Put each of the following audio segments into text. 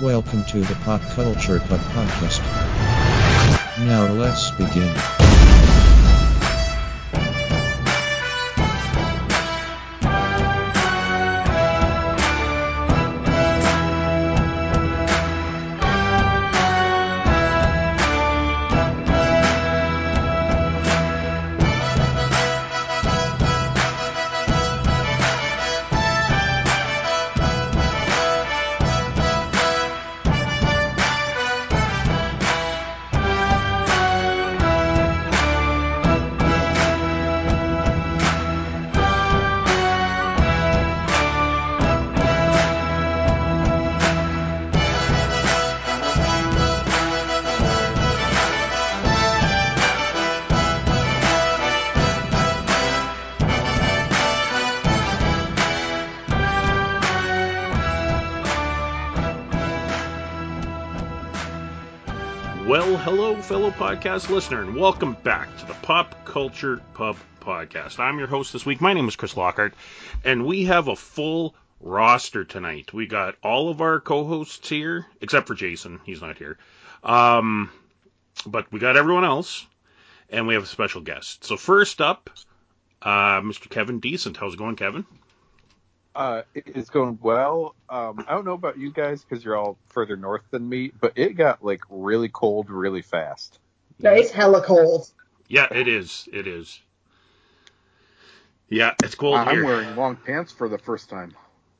Welcome to the Pop Culture Pub Podcast. Now let's begin. Podcast listener, and welcome back to the Pop Culture Pub Podcast. I'm your host this week. My name is Chris Lockhart, and we have a full roster tonight. We got all of our co-hosts here, except for Jason. He's not here. Um, but we got everyone else, and we have a special guest. So first up, uh, Mr. Kevin Decent. How's it going, Kevin? Uh, it's going well. Um, I don't know about you guys because you're all further north than me, but it got like really cold really fast. No, it's hella cold. Yeah, it is. It is. Yeah, it's cold I'm here. wearing long pants for the first time.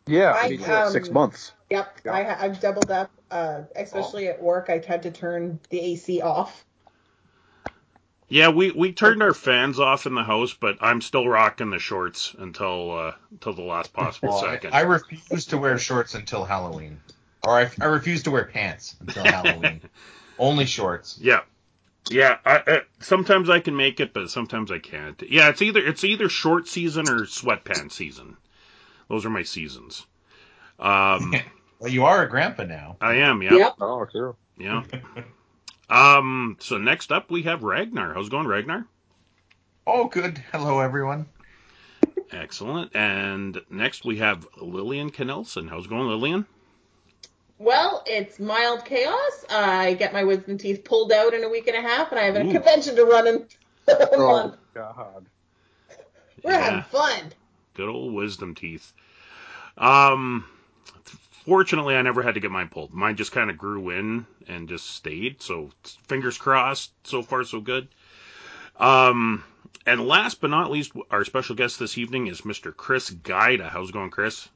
Yeah, I, um, Six months. Yep, Yeah. I, I've doubled up. Uh, especially at work, I had to turn the AC off. Yeah, we, we turned our fans off in the house, but I'm still rocking the shorts until uh, until the last possible Well, I, second. I refuse to wear shorts until Halloween, or I, I refuse to wear pants until Halloween. Only shorts. yeah, yeah. I, I, sometimes I can make it, but sometimes I can't. Yeah, it's either it's either short season or sweatpants season. Those are my seasons. Um, Well, you are a grandpa now. I am. Yeah. Yep. Oh, true. Yeah. Um. So next up we have Ragnar. How's it going, Ragnar? Oh, good. Hello, everyone. Excellent. And next we have Lillian Knelsen. How's it going, Lillian? Well, it's mild chaos. I get my wisdom teeth pulled out in a week and a half, and I have a Ooh. convention to run in a Oh month. God. We're having fun. Good old wisdom teeth. Um, fortunately, I never had to get mine pulled. Mine just kind of grew in and just stayed. So fingers crossed. So far, so good. Um, and last but not least, our special guest this evening is Mr. Chris Gaida. How's it going, Chris?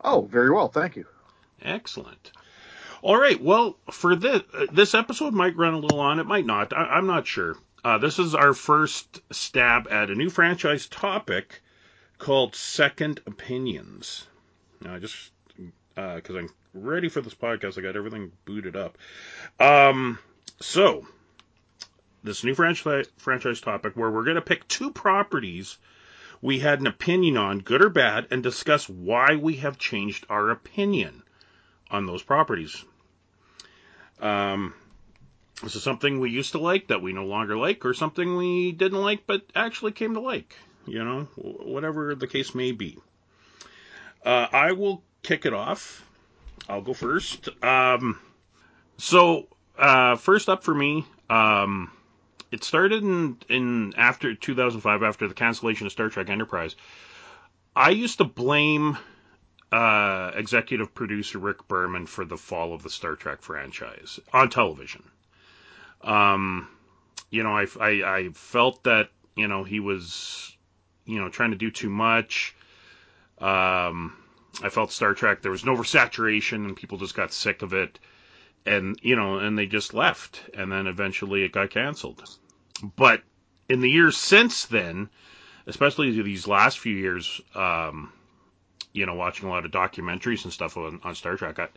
Oh, very well, thank you. Excellent. All right. Well, for this uh, this episode might run a little on. It might not. I, I'm not sure. Uh, this is our first stab at a new franchise topic called Second Opinions. Now, I just because I'm ready for this podcast, I got everything booted up. Um, so this new franchise franchise topic where we're going to pick two properties we had an opinion on, good or bad, and discuss why we have changed our opinion on those properties. Um, this is something we used to like that we no longer like, or something we didn't like but actually came to like. You know, whatever the case may be. Uh, I will kick it off. I'll go first. Um, so uh, first up for me, um, it started in in after 2005, after the cancellation of Star Trek Enterprise. I used to blame uh, executive producer Rick Berman for the fall of the Star Trek franchise on television. Um, you know, I, I, I felt that, you know, he was, you know, trying to do too much. Um, I felt Star Trek, there was an oversaturation and people just got sick of it. And, you know, and they just left. And then eventually it got canceled. But in the years since then, especially these last few years, um, you know, watching a lot of documentaries and stuff on, on Star Trek, I,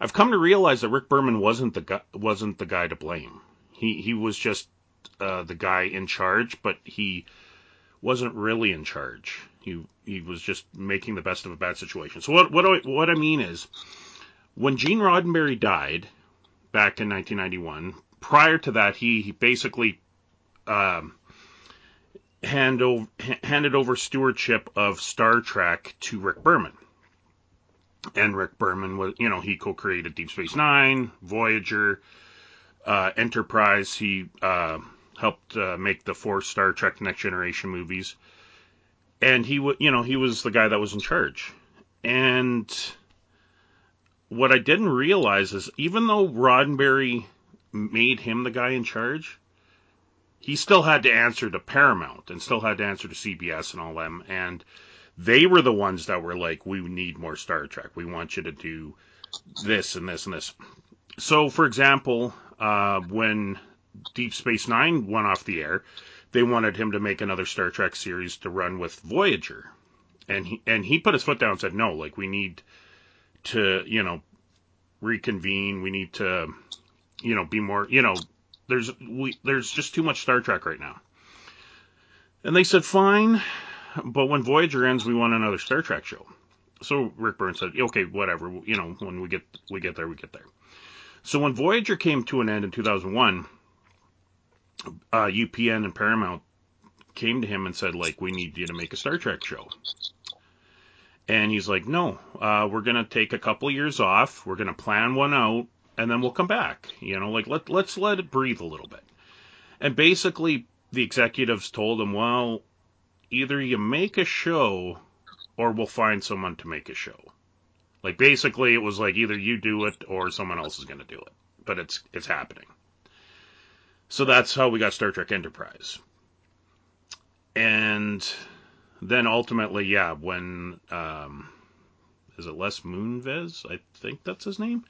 I've come to realize that Rick Berman wasn't the guy, wasn't the guy to blame. He he was just uh, the guy in charge, but he wasn't really in charge. He he was just making the best of a bad situation. So what what I, what I mean is, when Gene Roddenberry died back in 1991, prior to that, he, he basically um, hand over, handed over stewardship of Star Trek to Rick Berman. and Rick Berman was, you know, he co-created Deep Space Nine, Voyager, uh, Enterprise. He uh, helped uh, make the four Star Trek Next Generation movies, and he, was, you know, he was the guy that was in charge. And what I didn't realize is, even though Roddenberry made him the guy in charge, he still had to answer to Paramount and still had to answer to CBS and all them. And they were the ones that were like, we need more Star Trek. We want you to do this and this and this. So, for example, uh, when Deep Space Nine went off the air, they wanted him to make another Star Trek series to run with Voyager, and he and he put his foot down and said, no, like we need to, you know, reconvene. We need to, you know, be more, you know, there's we there's just too much Star Trek right now. And they said, fine, but when Voyager ends, we want another Star Trek show. So Rick Burns said, okay, whatever. You know, when we get we get there, we get there. So when Voyager came to an end in 2001, uh, UPN and Paramount came to him and said, like, we need you to make a Star Trek show. And he's like, no, uh, we're gonna take a couple years off. We're gonna plan one out, and then we'll come back. You know, like let let's let it breathe a little bit. And basically, the executives told him, well, either you make a show, or we'll find someone to make a show. Like basically, it was like either you do it or someone else is gonna do it. But it's it's happening. So that's how we got Star Trek Enterprise. And then ultimately, yeah, when um, is it Les Moonves? I think that's his name.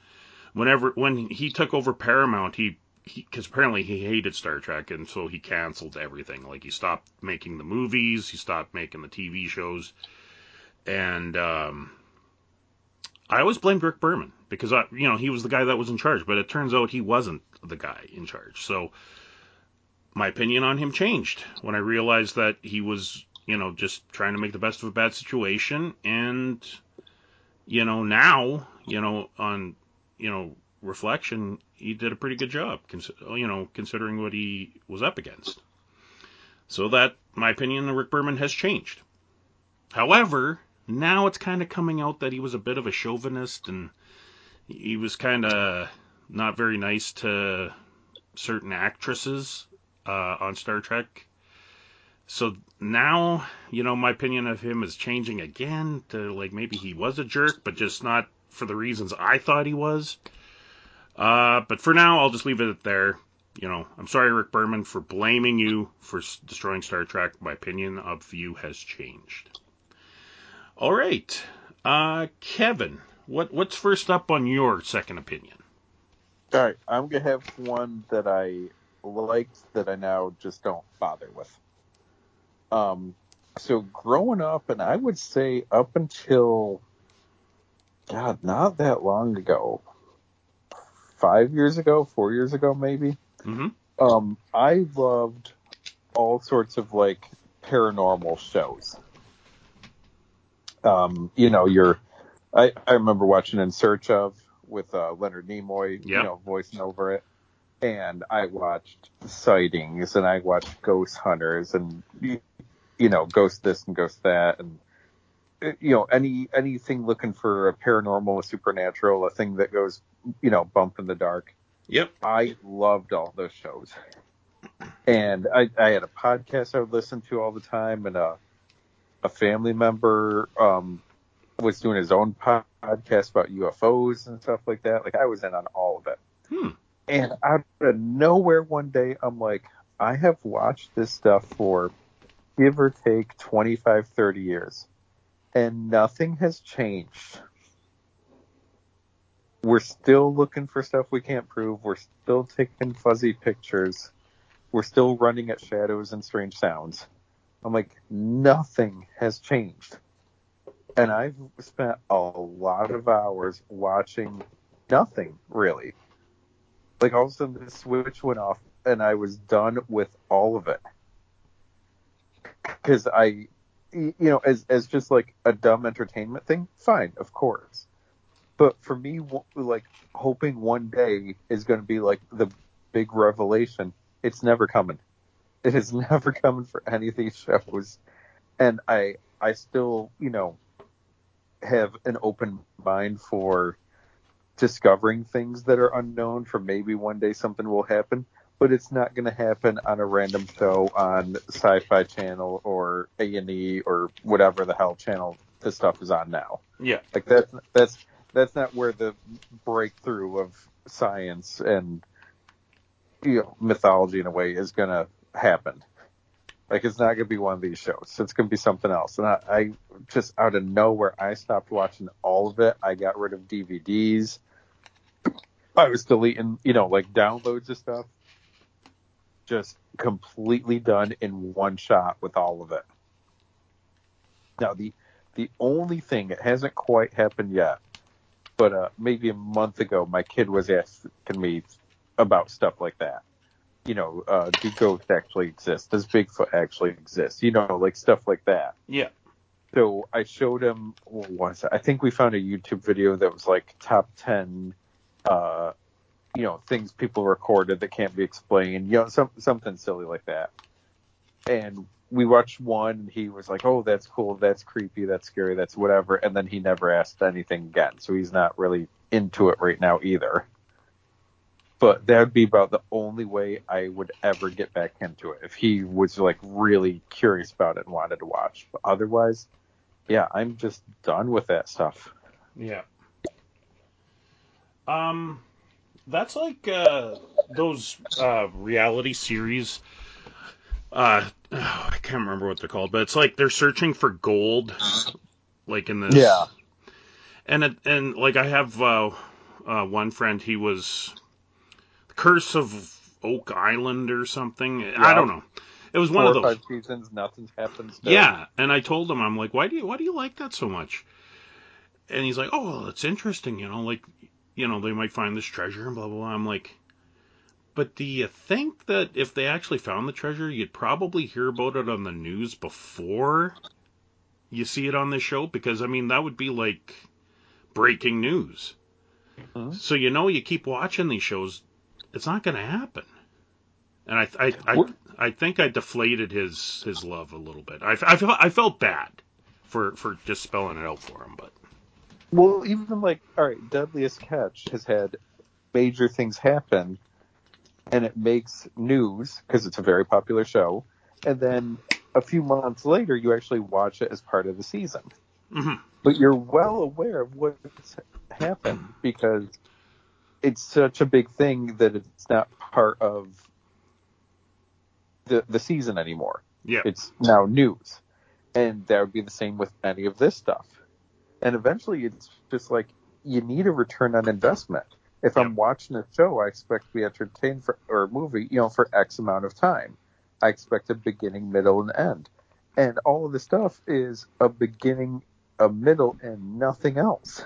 Whenever when he took over Paramount, he because apparently he hated Star Trek, and so he canceled everything. Like he stopped making the movies, he stopped making the TV shows, and um, I always blamed Rick Berman because I, you know, he was the guy that was in charge, but it turns out he wasn't the guy in charge. So my opinion on him changed when I realized that he was, you know, just trying to make the best of a bad situation, and you know, now, you know, on, you know, reflection, he did a pretty good job, you know, considering what he was up against. So that, my opinion of Rick Berman has changed. However, now it's kind of coming out that he was a bit of a chauvinist and he was kind of not very nice to certain actresses uh, on Star Trek. So now, you know, my opinion of him is changing again to like maybe he was a jerk, but just not for the reasons I thought he was. Uh, but for now, I'll just leave it there. You know, I'm sorry, Rick Berman, for blaming you for destroying Star Trek. My opinion of you has changed. All right, uh, Kevin, what what's first up on your second opinion? All right, I'm gonna have one that I liked that I now just don't bother with. Um, so growing up, and I would say up until God, not that long ago, five years ago, four years ago, maybe. Mm-hmm. Um, I loved all sorts of like paranormal shows. Um, you know, your I, I remember watching In Search of with uh, Leonard Nimoy, you know, voicing over it. And I watched Sightings and I watched Ghost Hunters and you know, Ghost this and Ghost that and you know, any anything looking for a paranormal, a supernatural, a thing that goes, you know, bump in the dark. Yep. I loved all those shows. And I, I had a podcast I would listen to all the time, and a, a family member um, was doing his own podcast about UFOs and stuff like that. Like, I was in on all of it. Hmm. And out of nowhere one day, I'm like, I have watched this stuff for give or take 25, 30 years, and nothing has changed. We're still looking for stuff we can't prove. We're still taking fuzzy pictures. We're still running at shadows and strange sounds. I'm like, nothing has changed. And I've spent a lot of hours watching nothing really. Like all of a sudden the switch went off and I was done with all of it. Cause I, you know, as, as just like a dumb entertainment thing, fine, of course. But for me, like hoping one day is going to be like the big revelation, it's never coming. It is never coming for any of these shows. And I, I still, you know, have an open mind for discovering things that are unknown for maybe one day something will happen but it's not going to happen on a random show on sci-fi channel or a&e or whatever the hell channel this stuff is on now Yeah. like that's that's that's not where the breakthrough of science and you know mythology in a way is going to happen like it's not going to be one of these shows. It's going to be something else. And I, I just out of nowhere, I stopped watching all of it. I got rid of DVDs. I was deleting, you know, like downloads of stuff. Just completely done in one shot with all of it. Now the the only thing it hasn't quite happened yet, but uh, maybe a month ago, my kid was asking me about stuff like that you know, uh, do ghosts actually exist? Does Bigfoot actually exist? You know, like stuff like that. Yeah. So I showed him what was it? I think we found a YouTube video that was like top ten, uh, you know, things people recorded that can't be explained. You know, some something silly like that. And we watched one, and he was like, "Oh, that's cool. That's creepy. That's scary. That's whatever." And then he never asked anything again. So he's not really into it right now either but that would be about the only way I would ever get back into it if he was like really curious about it and wanted to watch. But otherwise, yeah, I'm just done with that stuff. Yeah. Um, that's like uh, those uh, reality series. Uh, oh, I can't remember what they're called, but it's like they're searching for gold, like in this. Yeah. And it, and like I have uh, uh, one friend, he was Curse of Oak Island or something. I don't know. It was one of those. five seasons, nothing's happened. Still. Yeah, and I told him, I'm like, why do you why do you like that so much? And he's like, oh, well, it's interesting, you know, like, you know, they might find this treasure and blah blah blah. I'm like, but do you think that if they actually found the treasure, you'd probably hear about it on the news before you see it on this show? Because I mean, that would be like breaking news. Mhm. So you know, you keep watching these shows, it's not going to happen. And I, I, I, I think I deflated his his love a little bit. I, I, felt, I felt bad for for just spelling it out for him, but Well, even like, all right, Deadliest Catch has had major things happen, and it makes news because it's a very popular show. And then a few months later, you actually watch it as part of the season. mhm. But you're well aware of what's happened because it's such a big thing that it's not part of the the season anymore. yeah, It's now news. And that would be the same with any of this stuff. And eventually it's just like you need a return on investment. If I'm watching a show, I expect to be entertained for or a movie, you know, for X amount of time. I expect a beginning, middle, and end. And all of the stuff is a beginning, a middle, and nothing else.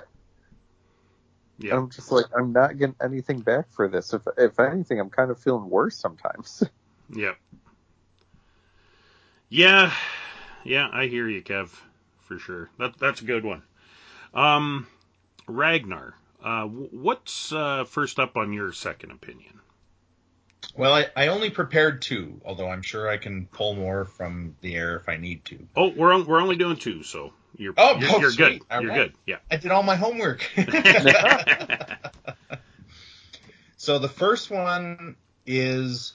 Yeah, I'm just like, I'm not getting anything back for this. If if anything, I'm kind of feeling worse sometimes. yeah, yeah, yeah. I hear you, Kev, for sure. That that's a good one. Um, Ragnar, uh, what's uh, first up on your second opinion? Well, I, I only prepared two, although I'm sure I can pull more from the air if I need to. Oh, we're on, we're only doing two, so you're Oh, you're, oh, you're good. All You're right. good. Yeah. I did all my homework. so the first one is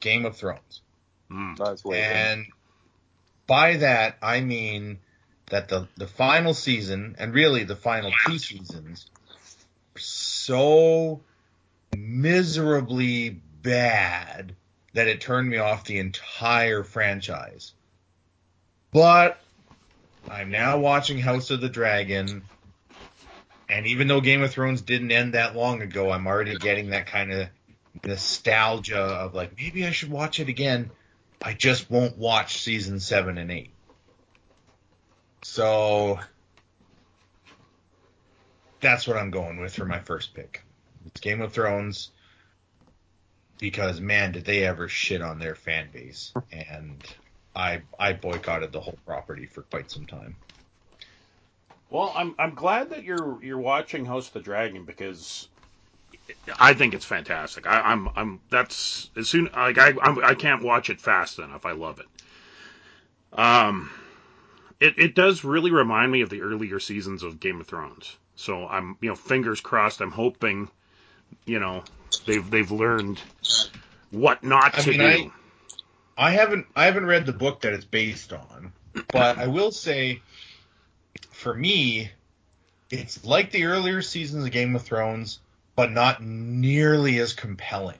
Game of Thrones. Mm. I was waiting. And by that, I mean that the, the final season, and really the final two seasons, so miserably bad that it turned me off the entire franchise. But I'm now watching House of the Dragon, and even though Game of Thrones didn't end that long ago, I'm already getting that kind of nostalgia of like, maybe I should watch it again. I just won't watch season seven and eight. So that's what I'm going with for my first pick. It's Game of Thrones because man, did they ever shit on their fan base, and I I boycotted the whole property for quite some time. Well, I'm I'm glad that you're you're watching House of the Dragon because I think it's fantastic. I, I'm I'm that's as soon like I I'm, I can't watch it fast enough. I love it. Um, it, it does really remind me of the earlier seasons of Game of Thrones. So I'm, you know, fingers crossed. I'm hoping, you know, they've they've learned what not I to mean, do. I haven't I haven't read the book that it's based on, but I will say, for me, it's like the earlier seasons of Game of Thrones, but not nearly as compelling.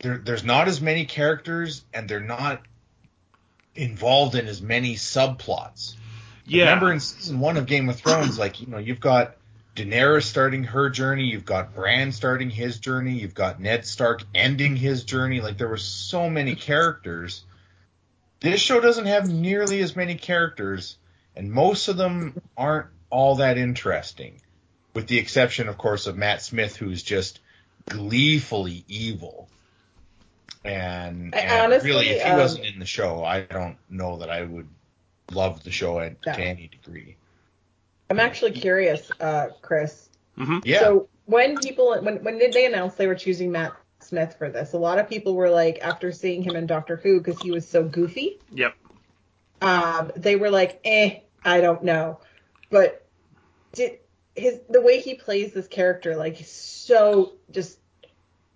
There, there's not as many characters, and they're not involved in as many subplots. yeah, Remember in season one of Game of Thrones, like you know, you've got Daenerys starting her journey, you've got Bran starting his journey, you've got Ned Stark ending his journey. Like there were so many characters. This show doesn't have nearly as many characters, and most of them aren't all that interesting, with the exception, of course, of Matt Smith, who's just gleefully evil. And, I and honestly, really, if he um, wasn't in the show, I don't know that I would love the show at, No. to any degree. I'm actually curious, uh, Chris. hmm Yeah. So when people when when did they announce they were choosing Matt Smith for this? A lot of people were like, after seeing him in Doctor Who because he was so goofy, Yep. um, they were like, eh, I don't know. But did his the way he plays this character, like so just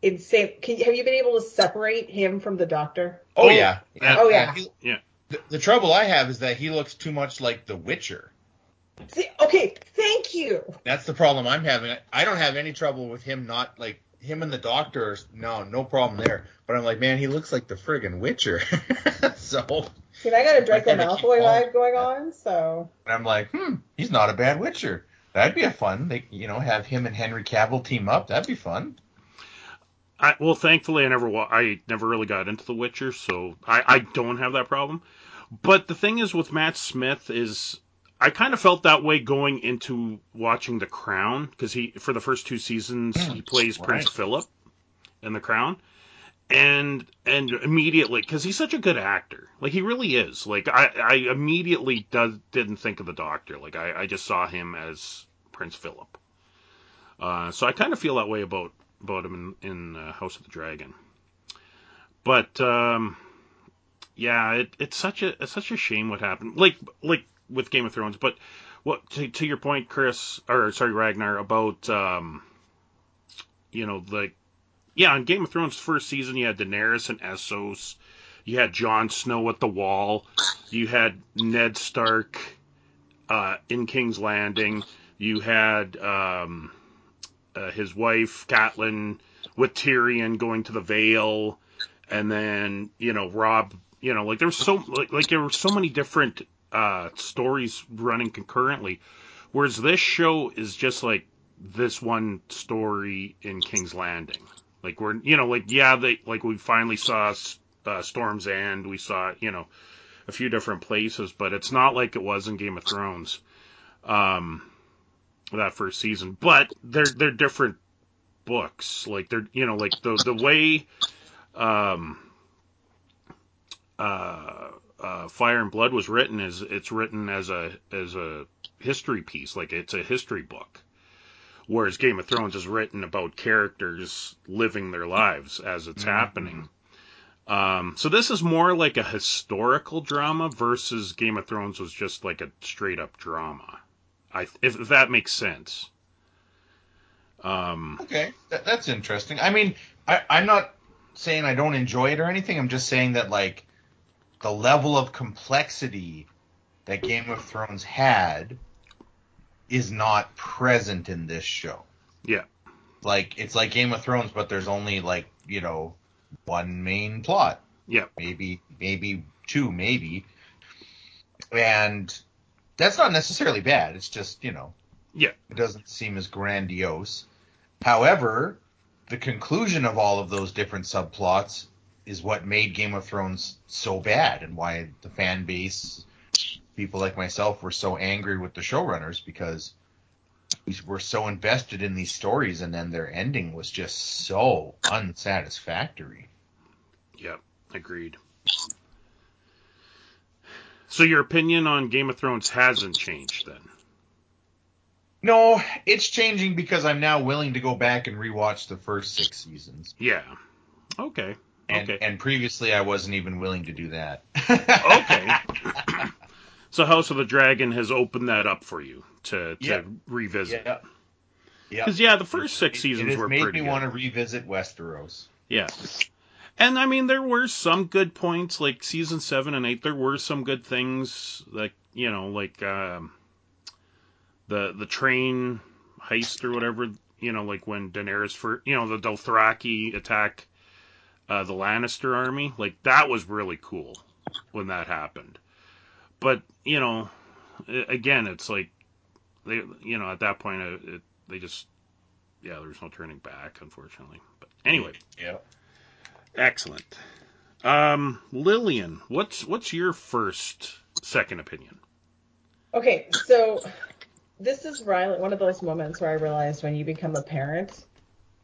insane. Can, have you been able to separate him from the Doctor? Oh yeah. Oh, yeah. he- Yeah. The, the trouble I have is that he looks too much like The Witcher. See, okay, thank you. That's the problem I'm having. I- I don't have any trouble with him not like him and the Doctor. No, no problem there. But I'm like, man, he looks like the friggin' Witcher. so See, I got a Draco I gotta Malfoy going. vibe going on, so I'm like, hmm, he's not a bad Witcher. That'd be a fun. They, you know, have him and Henry Cavill team up. That'd be fun. I, well, thankfully, I never wa- I never really got into The Witcher, so I, I don't have that problem. But the thing is with Matt Smith is I kind of felt that way going into watching The Crown because he for the first two seasons he plays Prince. Philip in The Crown, and and immediately because he's such a good actor, like he really is. Like I I immediately does didn't think of the Doctor. Like I I just saw him as Prince Philip. Uh, so I kind of feel that way about about him in, in uh, House of the Dragon. But um, yeah, it, it's such a it's such a shame what happened. Like like with Game of Thrones, but what to, to your point, Chris, or sorry, Ragnar, about um, you know, like yeah, on Game of Thrones first season, you had Daenerys and Essos, you had Jon Snow at the Wall, you had Ned Stark uh, in King's Landing, you had um, uh, his wife Catelyn with Tyrion going to the Vale, and then you know Robb, you know like there was so like, like there were so many different uh, stories running concurrently, whereas this show is just like this one story in King's Landing. Like we're you know like yeah they like we finally saw uh, Storm's End, we saw you know a few different places, but it's not like it was in Game of Thrones. Um, that first season, but they're they're different books. Like they're you know like the the way um uh, uh Fire and Blood was written is it's written as a as a history piece, like it's a history book. Whereas Game of Thrones is written about characters living their lives as it's happening. Um, so this is more like a historical drama versus Game of Thrones was just like a straight up drama. I if, if that makes sense. Um, Okay, that, that's interesting. I mean, I, I'm not saying I don't enjoy it or anything. I'm just saying that like the level of complexity that Game of Thrones had is not present in this show. Yeah. Like it's like Game of Thrones, but there's only like you know one main plot. Yeah. Maybe maybe two, maybe. And that's not necessarily bad. It's just you know Yeah. it doesn't seem as grandiose. However, the conclusion of all of those different subplots is what made Game of Thrones so bad and why the fan base, people like myself, were so angry with the showrunners because we were so invested in these stories and then their ending was just so unsatisfactory. Yeah, agreed. So your opinion on Game of Thrones hasn't changed then? No, it's changing because I'm now willing to go back and rewatch the first six seasons. Yeah. Okay. And, Okay. and previously I wasn't even willing to do that. Okay. So House of the Dragon has opened that up for you to, to Yeah. revisit. Yeah. Yeah. Because yeah, the first six seasons it has were made pretty me good. want to revisit Westeros. Yeah. And I mean, there were some good points, like season seven and eight. There were some good things, like you know, like um, the the train heist or whatever. You know, like when Daenerys for you know the Dothraki attack uh, the Lannister army. Like that was really cool when that happened. But you know, again, it's like they, you know, at that point, it, it, they just, yeah, there's no turning back, unfortunately. But anyway. Yeah. Excellent. Um, Lillian, what's what's your first second opinion? Okay, so this is Riley, one of those moments where I realized when you become a parent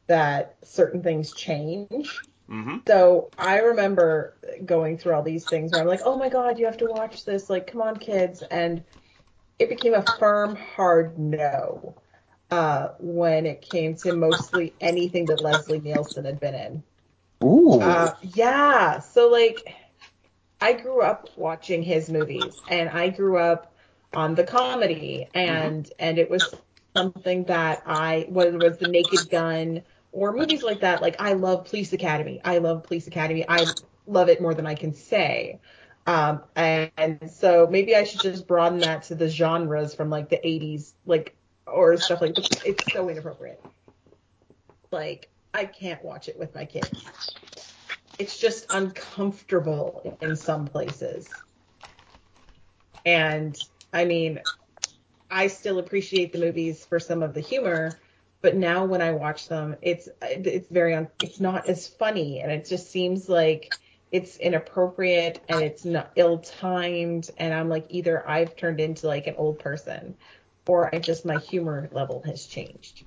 that certain things change. Mm-hmm. So I remember going through all these things where I'm like, oh my god, you have to watch this. Like, come on, kids. And it became a firm, hard no uh, when it came to mostly anything that Leslie Nielsen had been in. Ooh. Uh, yeah. So like, I grew up watching his movies, and I grew up on the comedy, and and it was something that I whether it was the Naked Gun or movies like that. Like I love Police Academy. I love Police Academy. I love it more than I can say. Um, and, and so maybe I should just broaden that to the genres from like the 80s, like or stuff like that. It's so inappropriate. Like I can't watch it with my kids. It's just uncomfortable in some places. And I mean, I still appreciate the movies for some of the humor, but now when I watch them, it's it's very un, it's not as funny, and it just seems like it's inappropriate and it's not ill-timed, and I'm like either I've turned into like an old person, or I just my humor level has changed.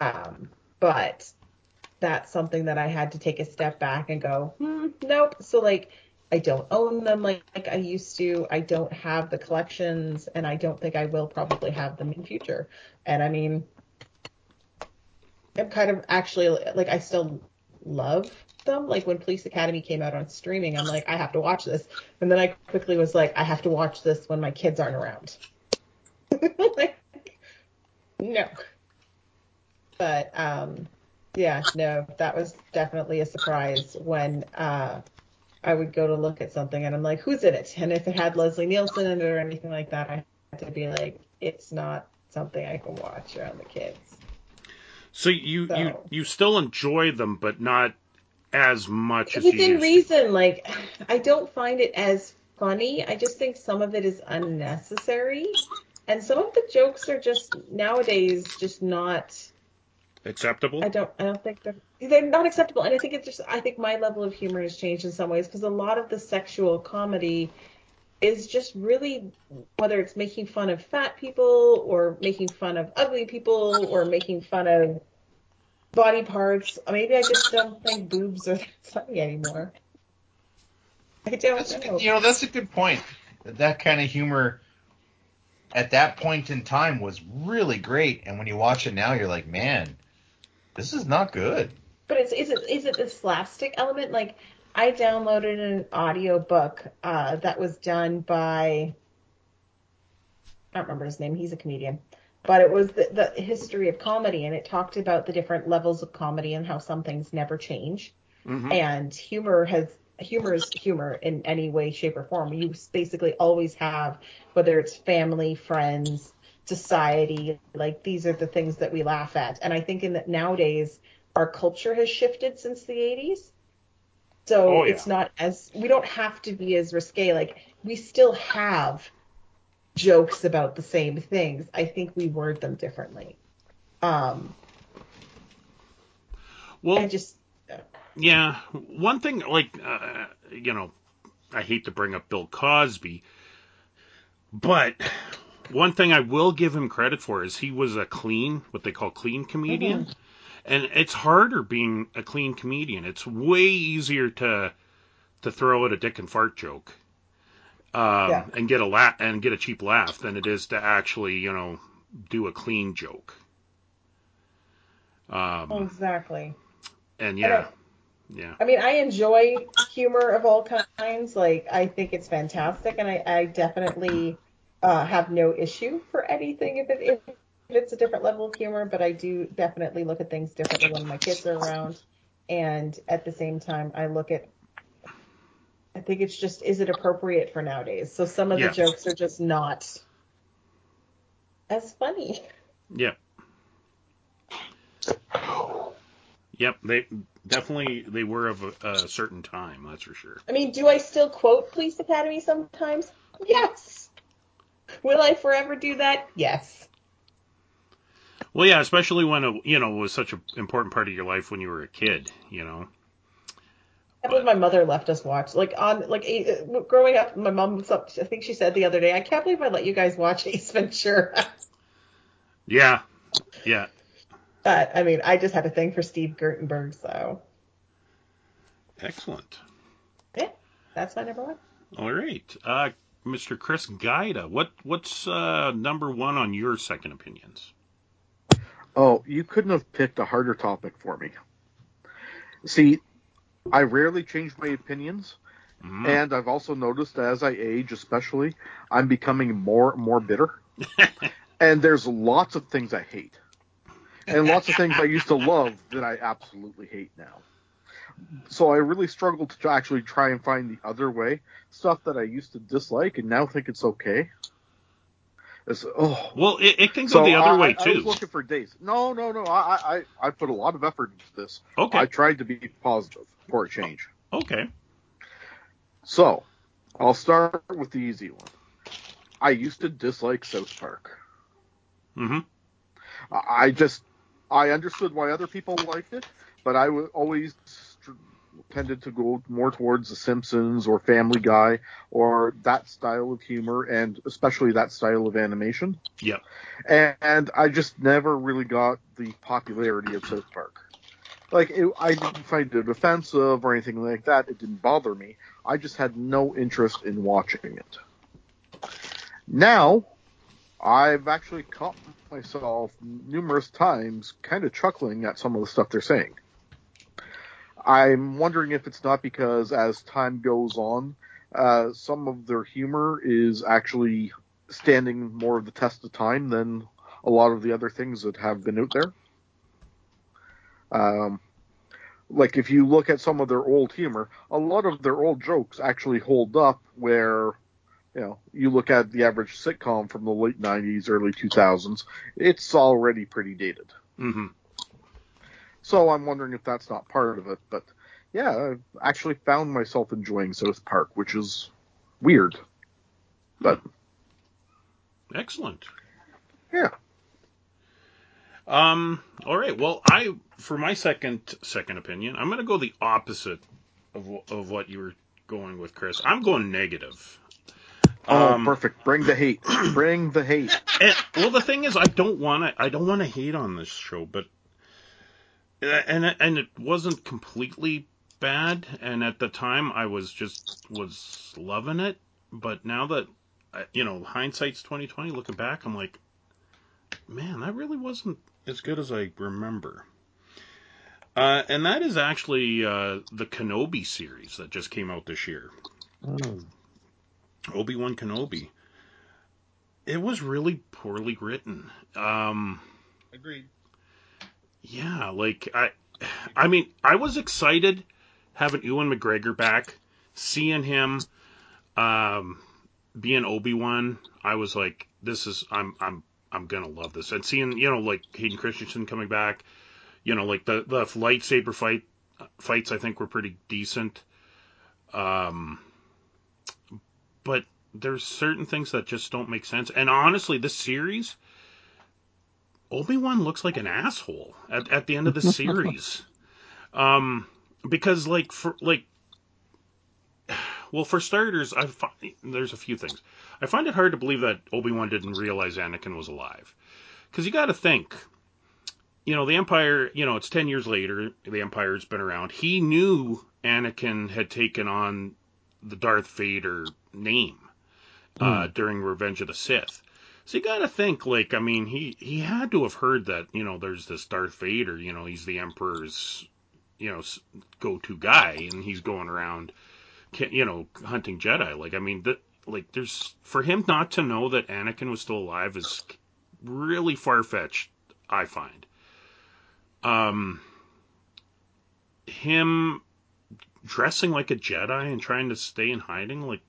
Um, but that's something that I had to take a step back and go, hmm, nope. So like I don't own them like, like I used to. I don't have the collections, and I don't think I will probably have them in future. And I mean, I'm kind of actually like I still love them. Like when Police Academy came out on streaming, I'm like I have to watch this, and then I quickly was like I have to watch this when my kids aren't around. like, no. But um, yeah, no, that was definitely a surprise when uh I would go to look at something and I'm like, who's in it? And if it had Leslie Nielsen in it or anything like that, I had to be like, it's not something I can watch around the kids. So you you So- you still enjoy them, but not as much as you Within used to. reason, like I don't find it as funny. I just think some of it is unnecessary. And some of the jokes are just nowadays just not Acceptable. I don't I don't think they're they're not acceptable. And I think it's just I think my level of humor has changed in some ways because a lot of the sexual comedy is just really whether it's making fun of fat people or making fun of ugly people or making fun of body parts. Maybe I just don't think boobs are that funny anymore. I don't That's know. good, you know, that's a good point. That, that kind of humor at that point in time was really great, and when you watch it now, you're like, man, this is not good. But it's is it is it the slapstick element? Like I downloaded an audio book uh, that was done by I don't remember his name. He's a comedian, but it was the, the history of comedy, and it talked about the different levels of comedy and how some things never change, hmm and humor has humor is humor in any way, shape, or form. You basically always have whether it's family, friends, society. Like these are the things that we laugh at, and I think in that nowadays our culture has shifted since the 80s. So Oh, yeah. it's not as we don't have to be as risque. Like we still have jokes about the same things. I think we word them differently. Um, Well, I just Yeah, one thing like uh, you know, I hate to bring up Bill Cosby, but one thing I will give him credit for is he was a clean, what they call clean comedian, and it's harder being a clean comedian. It's way easier to to throw out a dick and fart joke, um, Yeah. and get a la- and get a cheap laugh than it is to actually you know do a clean joke. Um, exactly. and yeah, don't- Yeah. I mean, I enjoy humor of all kinds. Like, I think it's fantastic, and I, I definitely uh, have no issue for anything if, it, if it's a different level of humor. But I do definitely look at things differently when my kids are around, and at the same time, I look at. I think it's just is it appropriate for nowadays? So some of Yeah. the jokes are just not as funny. Yeah. Yep, they definitely they were of a, a certain time, that's for sure. I mean, do I still quote Police Academy sometimes? Yes. Will I forever do that? Yes. Well, yeah, especially when it, you know was such an important part of your life when you were a kid, you know. I believe my mother left us watch like on like a, growing up. My mom was up. I think she said the other day, "I can't believe I let you guys watch Ace Ventura." Yeah, yeah. but I mean, I just had a thing for Steve Guttenberg, so Excellent. yeah, that's my number one. All right, uh, Mr. Chris Gaida, what what's uh, number one on your second opinions? Oh, you couldn't have picked a harder topic for me. See, I rarely change my opinions, Mm. and I've also noticed as I age, especially, I'm becoming more more bitter. and there's lots of things I hate, and lots of things I used to love that I absolutely hate now. So I really struggled to actually try and find the other way, stuff that I used to dislike and now think it's okay. It's, oh, Well, it, it can go the other I, way too. I was looking for days. No, no, no. I, I, I put a lot of effort into this. Okay, I tried to be positive for a change. okay. So, I'll start with the easy one. I used to dislike South Park. hmm I just, I understood why other people liked it, but I always tended to go more towards The Simpsons or Family Guy or that style of humor and especially that style of animation. Yep. and I just never really got the popularity of South Park. Like, it, I didn't find it offensive or anything like that. It didn't bother me. I just had no interest in watching it. Now, I've actually caught myself numerous times kind of chuckling at some of the stuff they're saying. I'm wondering if it's not because as time goes on, uh, some of their humor is actually standing more of the test of time than a lot of the other things that have been out there. Um, like if you look at some of their old humor, a lot of their old jokes actually hold up. Where you know you look at the average sitcom from the late '90s, early 2000s, it's already pretty dated. hmm So I'm wondering if that's not part of it. But yeah, I've actually found myself enjoying South Park, which is weird. But Excellent. yeah, Um. All right. Well, I for my second second opinion, I'm going to go the opposite of of what you were going with, Chris. I'm going negative. oh Um, perfect. Bring the hate. Bring the hate. And, well, the thing is, I don't want to. I don't want to hate on this show, but and and it wasn't completely bad. And at the time, I was just was loving it. But now that uh, you know, hindsight's twenty twenty. Looking back, I'm like, man, that really wasn't as good as I remember. Uh, and that is actually uh, the Kenobi series that just came out this year. Obi Wan Kenobi. It was really poorly written. Um, Agreed. Yeah, like I, I mean, I was excited having Ewan McGregor back, seeing him, um, being Obi Wan. I was like, this is I'm I'm I'm gonna love this, and seeing you know like Hayden Christensen coming back, you know like the the lightsaber fight fights I think were pretty decent. Um, but there's certain things that just don't make sense. And honestly, this series, Obi Wan looks like an asshole at, at the end of the series. Um, because like for like, well, for starters, I fi- there's a few things. I find it hard to believe that Obi Wan didn't realize Anakin was alive, because you got to think. You know, the Empire, you know, it's 10 years later, the Empire's been around. He knew Anakin had taken on the Darth Vader name uh, during Revenge of the Sith. So you got to think, like, I mean, he he had to have heard that, you know, there's this Darth Vader, you know, he's the Emperor's you know go to guy, and he's going around, you know, hunting Jedi. Like I mean, that like there's for him not to know that Anakin was still alive is really far fetched. I find. Um, him dressing like a Jedi and trying to stay in hiding, like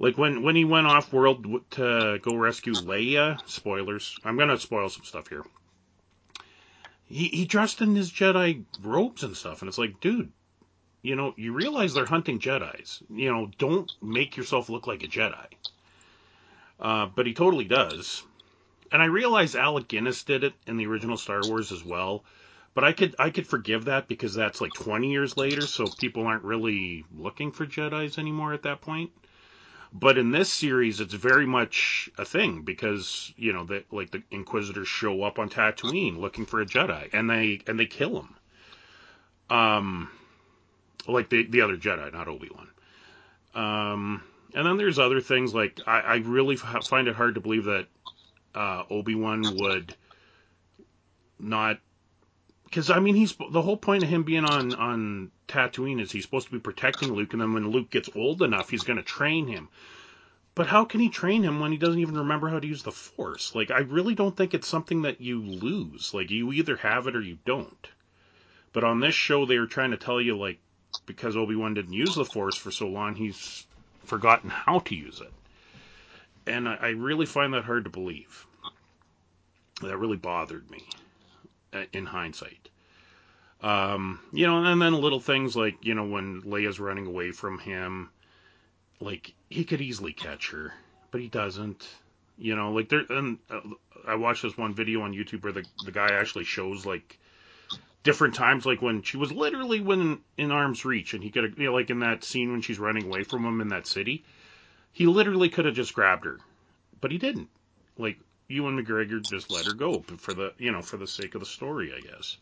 like when when he went off world to go rescue Leia. Spoilers. I'm gonna spoil some stuff here. He he dressed in his Jedi robes and stuff, and it's like, dude, you know, you realize they're hunting Jedi's. You know, don't make yourself look like a Jedi. Uh, but he totally does. And I realize Alec Guinness did it in the original Star Wars as well. But I could I could forgive that because that's like 20 years later, so people aren't really looking for Jedi's anymore at that point. But in this series, it's very much a thing because you know that like the Inquisitors show up on Tatooine looking for a Jedi, and they and they kill him. Um, like the the other Jedi, not Obi Wan. Um, and then there's other things like I, I really find it hard to believe that uh, Obi Wan would not because I mean he's the whole point of him being on on Tatooine is he's supposed to be protecting Luke, and then when Luke gets old enough, he's going to train him. But how can he train him when he doesn't even remember how to use the Force? Like I really don't think it's something that you lose. Like you either have it or you don't. But on this show, they were trying to tell you like because Obi Wan didn't use the Force for so long, he's forgotten how to use it. And I, I really find that hard to believe. That really bothered me in hindsight. Um, you know, and then little things like, you know, when Leia's running away from him, like he could easily catch her, but he doesn't. You know, like there, and uh, I watched this one video on YouTube where the the guy actually shows like different times, like when she was literally when in arm's reach, and he could, you know, like in that scene when she's running away from him in that city, he literally could have just grabbed her, but he didn't. Like Ewan McGregor just let her go for the, you know, for the sake of the story, I guess.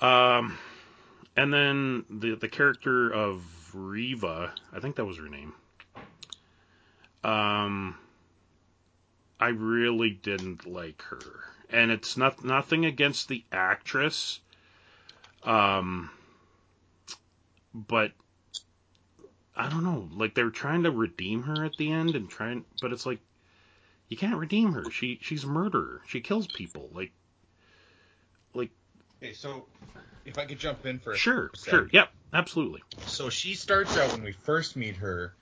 Um, and then the the character of Reva, I think that was her name. Um, I really didn't like her, and it's not nothing against the actress. Um, but I don't know, like they were trying to redeem her at the end and trying, but it's like you can't redeem her. She she's a murderer. She kills people. Like like Okay, so if I could jump in for a sure, sec. sure. Yep, absolutely. So she starts out when we first meet her.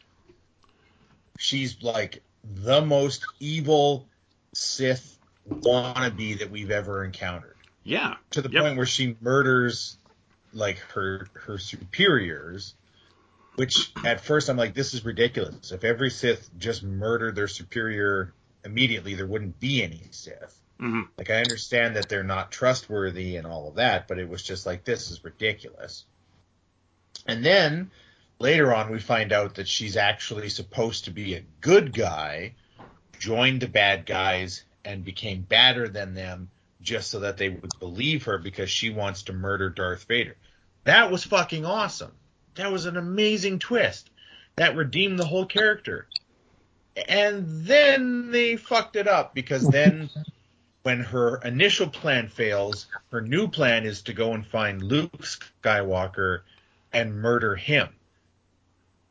She's like the most evil Sith wannabe that we've ever encountered. Yeah. To the Yep. point where she murders like her her superiors. Which at first I'm like, this is ridiculous. If every Sith just murdered their superior immediately, there wouldn't be any Sith. hmm Like I understand that they're not trustworthy and all of that, but it was just like this is ridiculous. And then later on we find out that she's actually supposed to be a good guy, joined the bad guys and became badder than them just so that they would believe her because she wants to murder Darth Vader. That was fucking awesome. That was an amazing twist. That redeemed the whole character. And then they fucked it up because then when her initial plan fails, her new plan is to go and find Luke Skywalker and murder him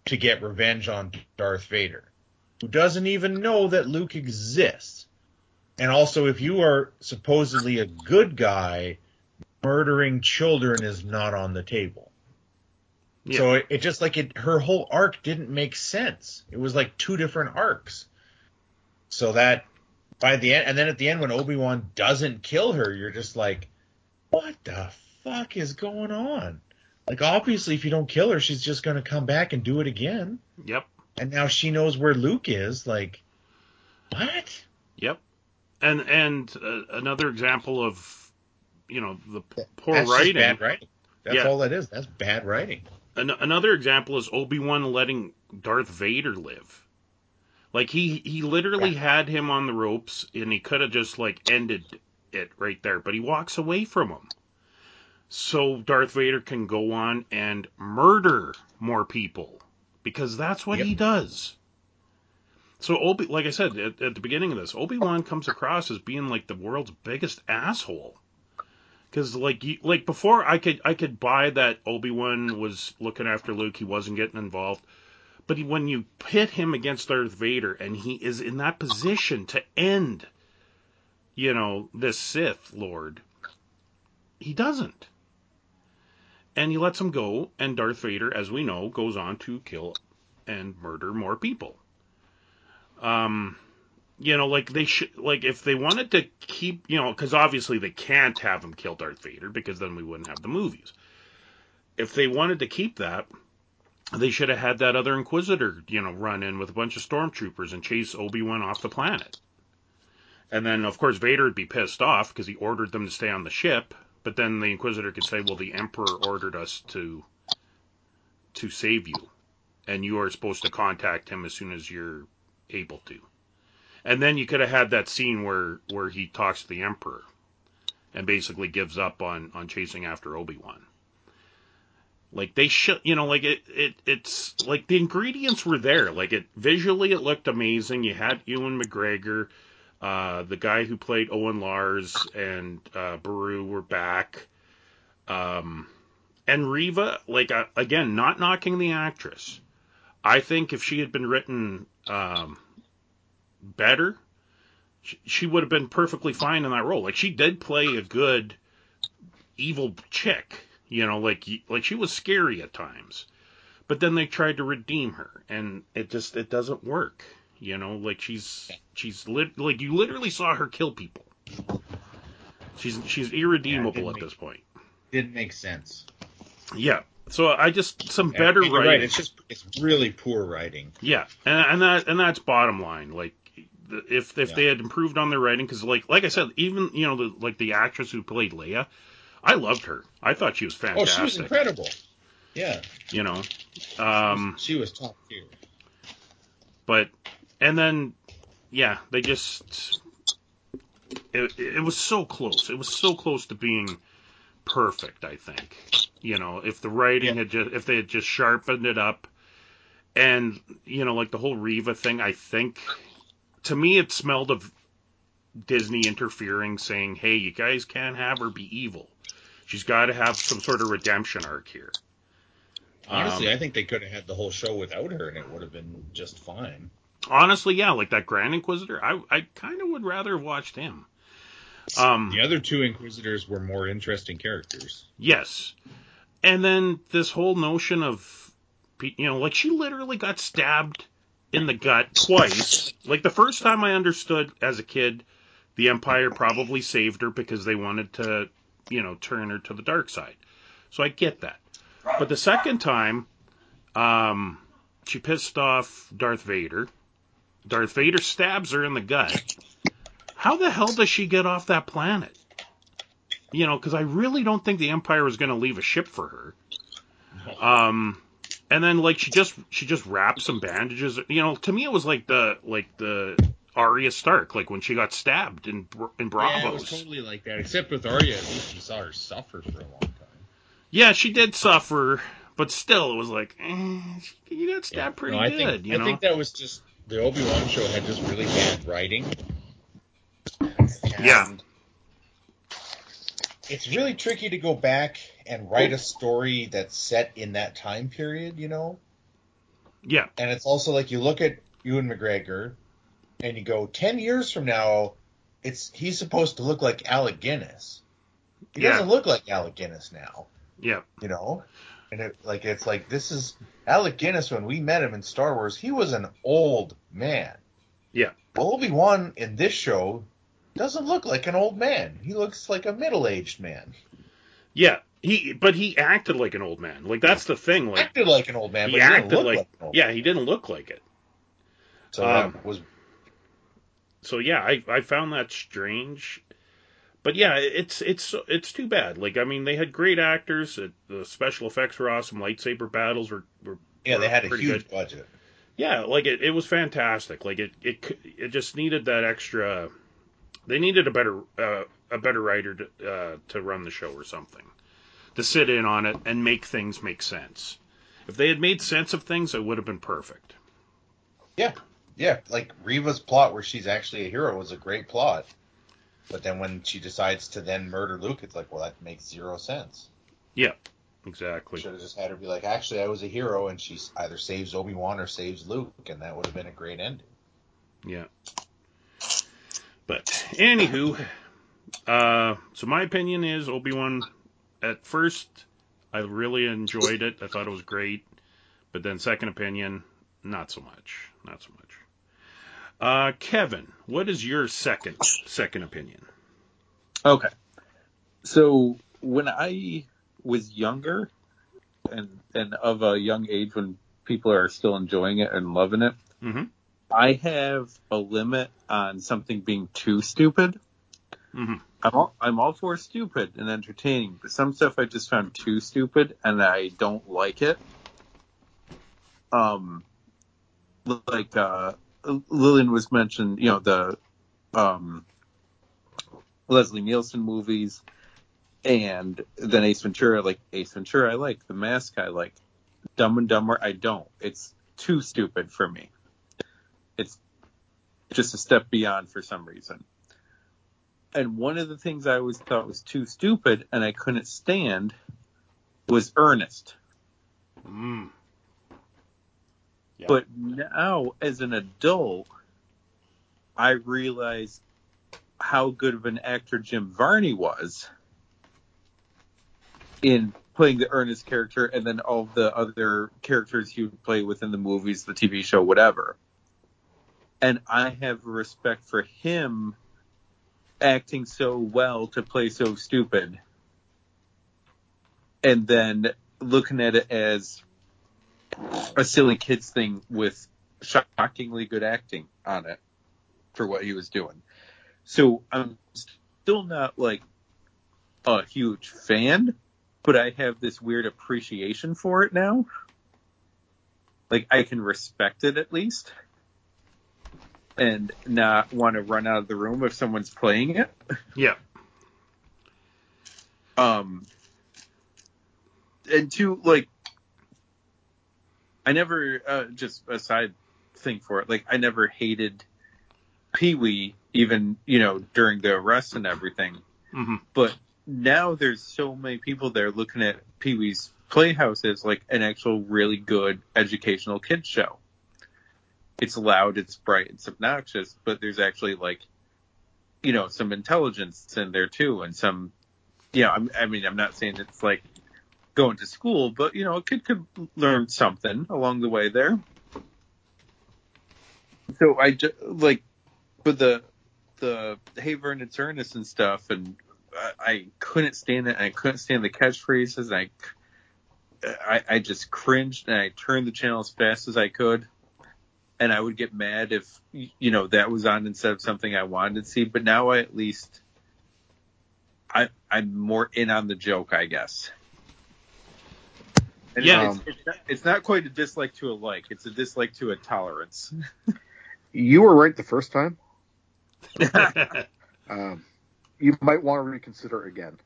to get revenge on Darth Vader, who doesn't even know that Luke exists. And also, if you are supposedly a good guy, murdering children is not on the table. Yeah. So it, it just like it, her whole arc didn't make sense. It was like two different arcs. So that by the end, and then at the end when Obi Wan doesn't kill her, you're just like, what the fuck is going on? Like obviously, if you don't kill her, she's just gonna come back and do it again. Yep. And now she knows where Luke is. Like, what? Yep. And and uh, another example of you know the poor That's writing. bad writing. That's Yeah. all that is. That's bad writing. An- another example is Obi Wan letting Darth Vader live. Like he he literally had him on the ropes, and he could have just like ended it right there, but he walks away from him. So Darth Vader can go on and murder more people because that's what Yep. he does. So Obi, like I said at, at the beginning of this, Obi Wan comes across as being like the world's biggest asshole. Because like you, like before, I could I could buy that Obi Wan was looking after Luke. He wasn't getting involved. But he, when you pit him against Darth Vader, and he is in that position to end, you know, this Sith Lord, he doesn't. And he lets him go, and Darth Vader, as we know, goes on to kill and murder more people. Um, you know, like they should, like if they wanted to keep, you know, because obviously they can't have him kill Darth Vader because then we wouldn't have the movies. If they wanted to keep that, they should have had that other Inquisitor, you know, run in with a bunch of stormtroopers and chase Obi Wan off the planet. And then, of course, Vader would be pissed off because he ordered them to stay on the ship. But then the Inquisitor could say, "Well, the Emperor ordered us to to save you, and you are supposed to contact him as soon as you're able to." And then you could have had that scene where where he talks to the Emperor and basically gives up on on chasing after Obi Wan. Like they should, you know, like it, it, it's like the ingredients were there. Like it visually, it looked amazing. You had Ewan McGregor, uh, the guy who played Owen Lars and uh, Beru were back. Um, and Reva, like uh, again, not knocking the actress. I think if she had been written um, better, she, she would have been perfectly fine in that role. Like she did play a good evil chick, you know, like like she was scary at times. But then they tried to redeem her, and it just it doesn't work. You know, like she's she's lit, like you literally saw her kill people. She's she's irredeemable Yeah, at didn't this point. Didn't make sense. Yeah. So I just some better writing. Right. It's just it's really poor writing. Yeah, and, and that and that's bottom line. Like, if if Yeah. they had improved on their writing, because like like I said, even you know the like the actress who played Leia, I loved her. I thought she was fantastic. Oh, she was incredible. Yeah. You know, um, she was top tier. but and then yeah, they just it, it was so close. It was so close to being perfect. I think you know if the writing Yeah. had just if they had just sharpened it up, and you know like the whole Reva thing. I think to me it smelled of Disney interfering, saying, "Hey, you guys can't have her be evil. She's got to have some sort of redemption arc here." Honestly, Um, I think they could have had the whole show without her, and it would have been just fine. Honestly, yeah, like that Grand Inquisitor, I I kind of would rather have watched him. Um, The other two Inquisitors were more interesting characters. Yes. And then this whole notion of, you know, like she literally got stabbed in the gut twice. Like the first time I understood as a kid, the Empire probably saved her because they wanted to, you know, turn her to the dark side. So I get that. But the second time, um, she pissed off Darth Vader. Darth Vader stabs her in the gut. How the hell does she get off that planet? You know, because I really don't think the Empire was going to leave a ship for her. Um, and then like she just she just wrapped some bandages. You know, to me it was like the like the Arya Stark, like when she got stabbed in in Yeah, it was totally like that. Except with Arya, at least you saw her suffer for a long time. Yeah, she did suffer, but still, it was like eh, you got stabbed Yeah. pretty No, I good. think, you I think that was just the Obi Wan show had just really bad writing. Yeah. It's really tricky to go back and write a story that's set in that time period, you know? yeah, And it's also like you look at Ewan McGregor and you go, 10 years from now, it's he's supposed to look like Alec Guinness. He Yeah. doesn't look like Alec Guinness now, yeah, you know? And it, like it's like this is Alec Guinness when we met him in Star Wars, he was an old man. Yeah. Well, Obi-Wan in this show doesn't look like an old man. He looks like a middle-aged man. yeah. He but he acted like an old man. Like that's the thing. Like acted like an old man, he but he didn't acted look like, like an old yeah, he didn't look like it. So Um, that was so yeah, I I found that strange. But yeah, it's it's it's too bad. Like I mean, they had great actors. It, the special effects were awesome. Lightsaber battles were, were yeah. They had a huge good. budget. yeah, like it, it was fantastic. Like it it it just needed that extra. They needed a better uh, a better writer to uh, to run the show or something, to sit in on it and make things make sense. If they had made sense of things, it would have been perfect. Yeah, Yeah. like Reva's plot where she's actually a hero was a great plot. But then when she decides to then murder Luke, it's like, well, that makes zero sense. Yeah, exactly. Should have just had her be like, actually, I was a hero, and she either saves Obi Wan or saves Luke, and that would have been a great ending. Yeah. But anywho, uh, so my opinion is Obi Wan. At first, I really enjoyed it. I thought it was great. But then, second opinion, not so much. Not so much. Uh, Kevin, what is your second second opinion? Okay. So when I was younger and and of a young age when people are still enjoying it and loving it, Mm-hmm. I have a limit on something being too stupid. Mm-hmm. I'm all, I'm all for stupid and entertaining, but some stuff I just found too stupid and I don't like it. Um, like uh, Lillian was mentioned, you know the um Leslie Nielsen movies, and then Ace Ventura. Like Ace Ventura, I like the Mask. I like Dumb and Dumber. I don't. It's too stupid for me. It's just a step beyond for some reason. And one of the things I always thought was too stupid and I couldn't stand was Ernest. Mm. Yeah. But now, as an adult, I realize how good of an actor Jim Varney was in playing the Ernest character and then all the other characters he would play within the movies, the TV show, whatever. And I have respect for him acting so well to play so stupid. And then looking at it as a silly kids thing with shockingly good acting on it for what he was doing. So I'm still not like a huge fan, but I have this weird appreciation for it now. Like I can respect it at least. And not want to run out of the room if someone's playing it. Yeah. Um and two, like I never uh, just a side thing for it. Like I never hated Pee Wee, even you know during the arrest and everything. Mm-hmm. But now there's so many people there looking at Pee Wee's Playhouse as like an actual really good educational kids show. It's loud, it's bright, it's obnoxious, but there's actually like, you know, some intelligence in there too, and some, you know, I'm, I mean, I'm not saying it's like going to school, but you know, a kid could learn something along the way there. So I just like, but the the Hey Vern, it's Ernest and stuff, and I, I couldn't stand it. And I couldn't stand the catchphrases. And I, I I just cringed and I turned the channel as fast as I could. And I would get mad if you know that was on instead of something I wanted to see. But now I at least I I'm more in on the joke, I guess. And Yeah. it's, it's, not, it's not quite a dislike to a like; it's a dislike to a tolerance. You were right the first time. Um, you might want to reconsider again.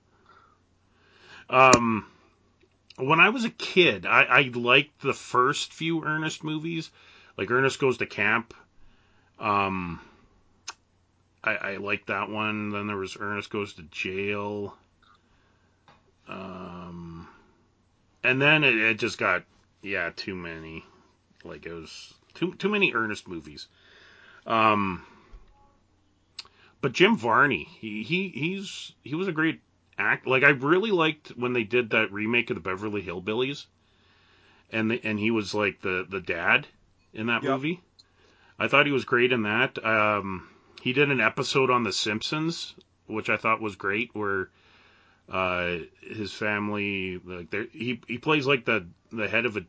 Um, when I was a kid, I, I liked the first few Ernest movies, like Ernest Goes to Camp. Um, I, I liked that one. Then there was Ernest Goes to Jail. Um, and then it, it just got yeah too many. Like it was too too many Ernest movies. Um, but Jim Varney, he, he he's he was a great act. Like I really liked when they did that remake of the Beverly Hillbillies, and the, and he was like the the dad in that Yep. movie. I thought he was great in that. Um, he did an episode on The Simpsons, which I thought was great, where uh, his family like he he plays like the the head of a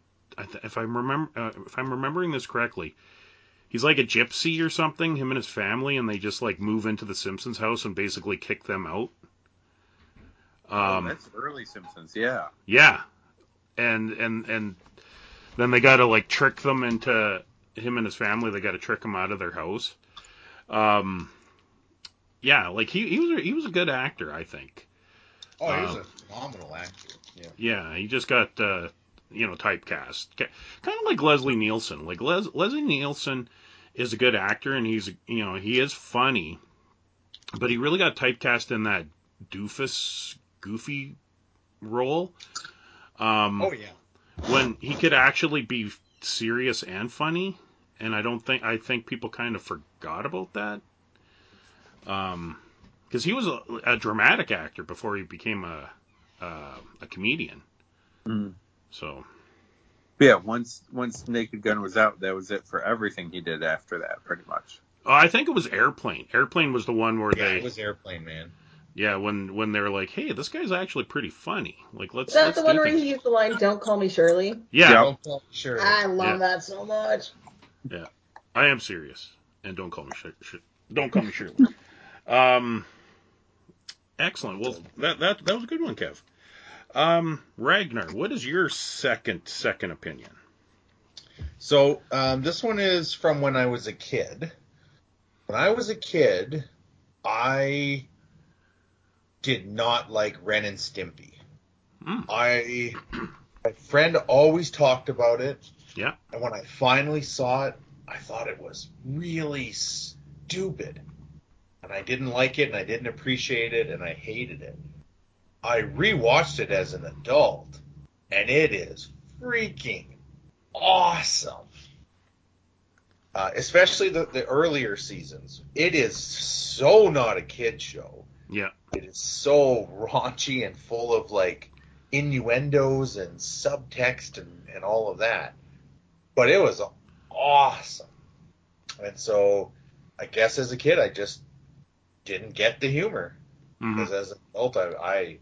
if I remember uh, if I'm remembering this correctly. He's like a gypsy or something, him and his family, and they just like move into the Simpsons house and basically kick them out. Um, oh, that's early Simpsons, yeah. yeah, and and and then they got to like trick them into him and his family. They got to trick him out of their house. Um, yeah, like he he was a, he was a good actor, I think. Oh, he was Um, a phenomenal actor. Yeah. Yeah, he just got uh, you know typecast, kind of like Leslie Nielsen. Like Les- Leslie Nielsen is a good actor, and he's you know he is funny, but he really got typecast in that doofus, goofy role. Um, Oh yeah. When he could actually be serious and funny, and I don't think I think people kind of forgot about that. Um, because he was a, a dramatic actor before he became a uh, a comedian. Mm. So Yeah, once once Naked Gun was out, that was it for everything he did after that, pretty much. oh, I think it was Airplane. Airplane was the one where Yeah, they it was Airplane Man. Yeah when when they're like, hey, this guy's actually pretty funny. Like let's Is that let's the one where he used the line "Don't call me Shirley"? yeah, Yep. Don't call me Shirley. I love Yeah. that so much. Yeah, I am serious, and don't call me Shir- Shir- don't call me Shirley. Um, excellent. Well, that that that was a good one, Kev. Um, Ragnar, what is your second second opinion? So um, this one is from when I was a kid. When I was a kid, I did not like Ren and Stimpy. Hmm. I my friend always talked about it. Yeah. And when I finally saw it, I thought it was really stupid. And I didn't like it and I didn't appreciate it and I hated it. I rewatched it as an adult and it is freaking awesome. Uh, especially the, the earlier seasons. It is so not a kid show. Yeah. It is so raunchy and full of like innuendos and subtext and, and all of that. But it was awesome. And so I guess as a kid I just didn't get the humor. Mhm. Because as an adult I, I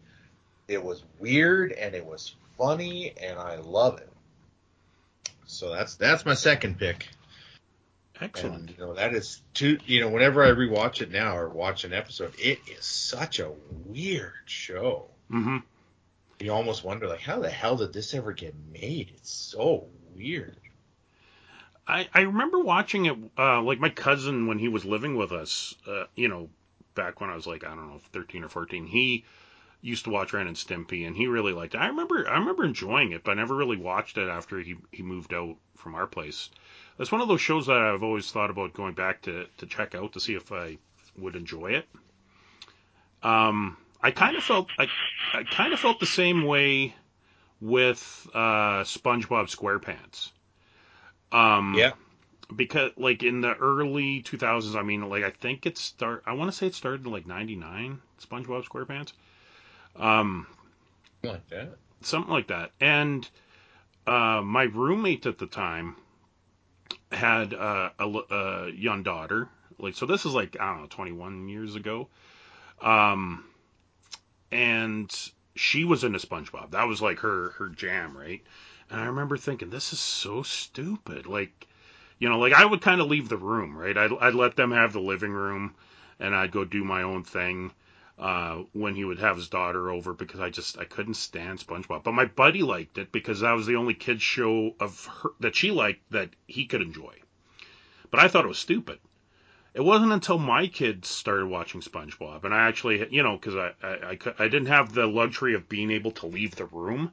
it was weird and it was funny and I love it. So that's that's my second pick. Excellent. And you know that is too. You know, whenever I rewatch it now or watch an episode, it is such a weird show. hmm You almost wonder, like, how the hell did this ever get made? It's so weird. I I remember watching it. Uh, like my cousin when he was living with us. Uh, you know, back when I was like I don't know, thirteen or fourteen. He used to watch Ren and Stimpy, and he really liked it. I remember I remember enjoying it, but I never really watched it after he he moved out from our place. It's one of those shows that I've always thought about going back to to check out to see if I would enjoy it. Um, I kind of felt I I kind of felt the same way with uh, SpongeBob SquarePants. Um, Yeah. because like in the early 2000s, I mean, like I think it start. I want to say it started in like '99. SpongeBob SquarePants. Um, Like that. something like that. And uh, my roommate at the time had uh, a, a young daughter. Like, so this is like I don't know, 21 years ago. Um, and she was into SpongeBob. That was like her her jam, right? And I remember thinking, this is so stupid. Like, you know, like I would kind of leave the room, right? I'd, I'd let them have the living room, and I'd go do my own thing uh, when he would have his daughter over because I just I couldn't stand SpongeBob. But my buddy liked it because that was the only kids show of her that she liked that he could enjoy. But I thought it was stupid. It wasn't until my kids started watching SpongeBob, and I actually, you know, because I, I, I, I didn't have the luxury of being able to leave the room,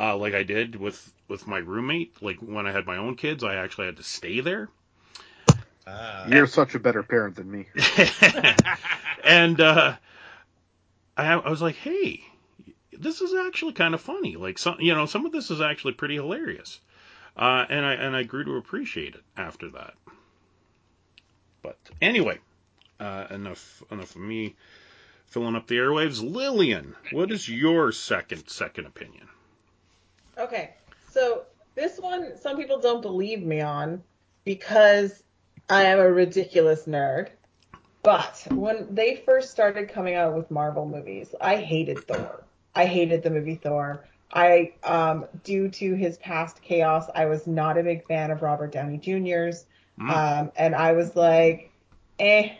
uh, like I did with with my roommate. Like when I had my own kids, I actually had to stay there. Ah. You're such a better parent than me. and uh, I, I was like, hey, this is actually kind of funny. Like some, you know, some of this is actually pretty hilarious. Uh, and I and I grew to appreciate it after that. But anyway, uh, enough enough of me filling up the airwaves. Lillian, what is your second second opinion? Okay, so this one, some people don't believe me on because I am a ridiculous nerd. But when they first started coming out with Marvel movies, I hated Thor. I hated the movie Thor. I, um, due to his past chaos, I was not a big fan of Robert Downey Jr.'s. Mm. Um, and I was like, eh.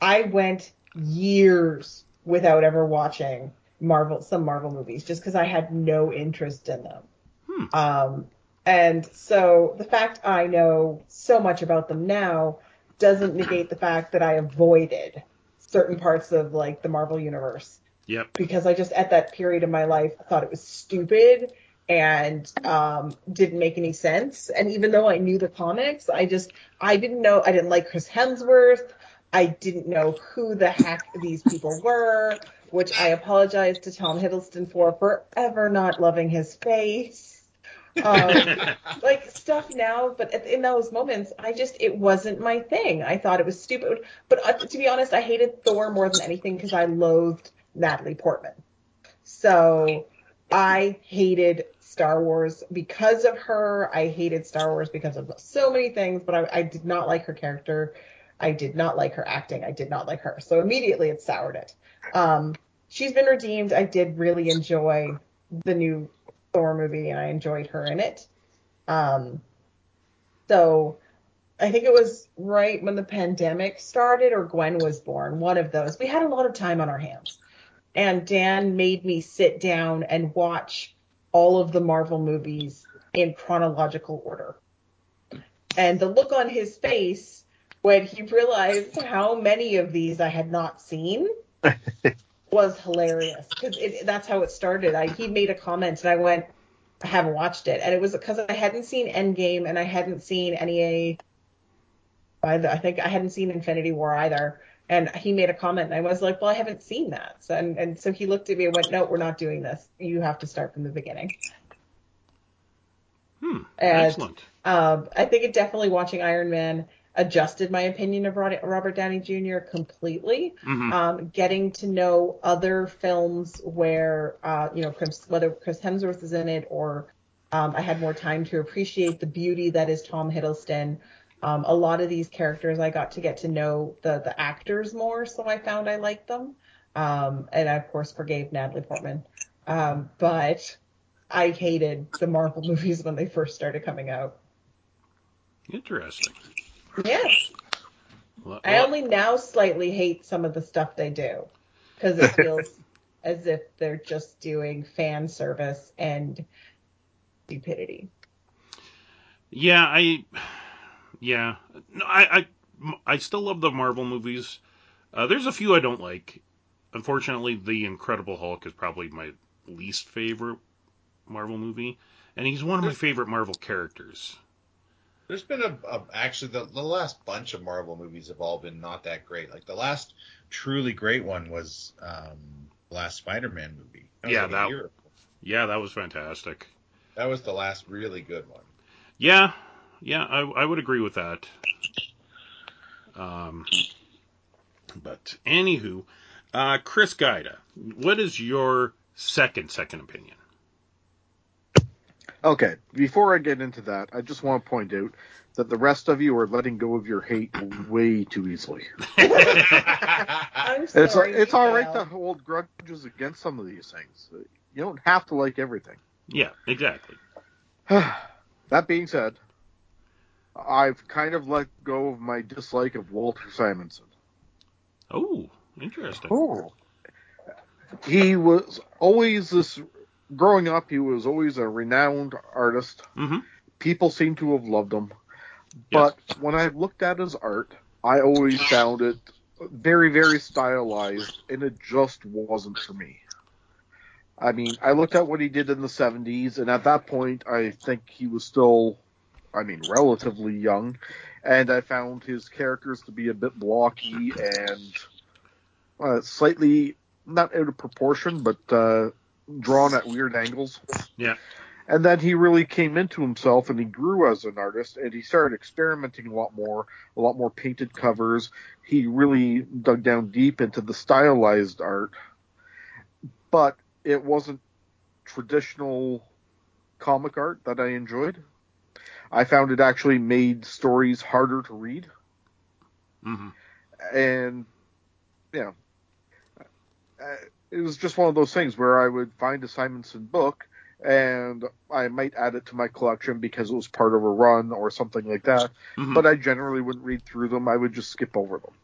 I went years without ever watching Marvel, some Marvel movies, just because I had no interest in them. Hmm. Um, and so the fact I know so much about them now doesn't negate the fact that I avoided certain parts of like the Marvel universe Yep. because I just at that period of my life thought it was stupid and um, didn't make any sense. And even though I knew the comics, I just I didn't know I didn't like Chris Hemsworth. I didn't know who the heck these people were, which I apologize to Tom Hiddleston for forever not loving his face. Um, like stuff now, but at- in those moments, I just it wasn't my thing. I thought it was stupid. But uh, to be honest, I hated Thor more than anything because I loathed Natalie Portman. So I hated Star Wars because of her. I hated Star Wars because of so many things, but I, I did not like her character. I did not like her acting. I did not like her. So immediately it soured it. Um, she's been redeemed. I did really enjoy the new Thor movie, and I enjoyed her in it. Um, so I think it was right when the pandemic started or Gwen was born, one of those. We had a lot of time on our hands. And Dan made me sit down and watch all of the Marvel movies in chronological order. And the look on his face when he realized how many of these I had not seen was hilarious because that's how it started. I, he made a comment and I went, I haven't watched it, and it was because I hadn't seen Endgame and I hadn't seen any. Either. I think I hadn't seen Infinity War either, and he made a comment, and I was like, "Well, I haven't seen that," so, and and so he looked at me and went, "No, we're not doing this. You have to start from the beginning." Hmm. And- Excellent. Um, I think it definitely watching Iron Man adjusted my opinion of Robert Downey Jr. completely. Mhm. Um, getting to know other films where, uh, you know, Chris, whether Chris Hemsworth is in it or um, I had more time to appreciate the beauty that is Tom Hiddleston. Um, a lot of these characters, I got to get to know the the actors more, so I found I liked them. Um, and I, of course, forgave Natalie Portman. Um, but I hated the Marvel movies when they first started coming out. Interesting. Yes. Well, I only now slightly hate some of the stuff they do because it feels as if they're just doing fan service and stupidity. Yeah, I, yeah, no, I, I, I still love the Marvel movies. Uh, there's a few I don't like. Unfortunately, the Incredible Hulk is probably my least favorite Marvel movie, and he's one of my favorite Marvel characters. There's been a, a actually the, the last bunch of Marvel movies have all been not that great. Like the last truly great one was um, the last Spider-Man movie. That Yeah, like that- Yeah, that was fantastic. that was the last really good one. Yeah, yeah, I, I would agree with that. Um, but anywho, uh, Chris Gaida, what is your second second opinion? Okay, before I get into that, I just want to point out that the rest of you are letting go of your hate way too easily. I'm It's sorry. it's all right to hold grudges against some of these things. You don't have to like everything. yeah, exactly. that being said, I've kind of let go of my dislike of Walter Simonson. Oh, interesting. Oh. He was always this. Growing up, he was always a renowned artist. hmm People seem to have loved him. Yes. But when I looked at his art, I always found it very, very stylized, and it just wasn't for me. I mean, I looked at what he did in the 70s, and at that point, I think he was still, I mean, relatively young, and I found his characters to be a bit blocky and uh, slightly not out of proportion, but uh, drawn at weird angles. Yeah. And then he really came into himself and he grew as an artist and he started experimenting a lot more, a lot more painted covers. He really dug down deep into the stylized art. But it wasn't traditional comic art that I enjoyed. I found it actually made stories harder to read. hmm And, you know, uh, it was just one of those things where I would find a Simonson book and I might add it to my collection because it was part of a run or something like that. hmm But I generally wouldn't read through them. I would just skip over them.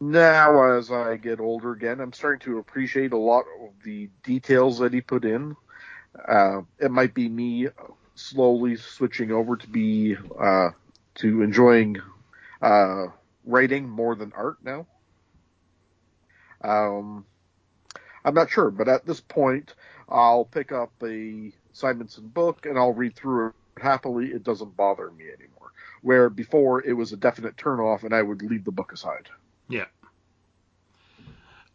Now, as I get older again, I'm starting to appreciate a lot of the details that he put in. Uh, it might be me slowly switching over to be uh, to enjoying uh, writing more than art now. Um, I'm not sure, but at this point, I'll pick up a Simonson book and I'll read through it happily. It doesn't bother me anymore. where before it was a definite turnoff and I would leave the book aside. Yeah.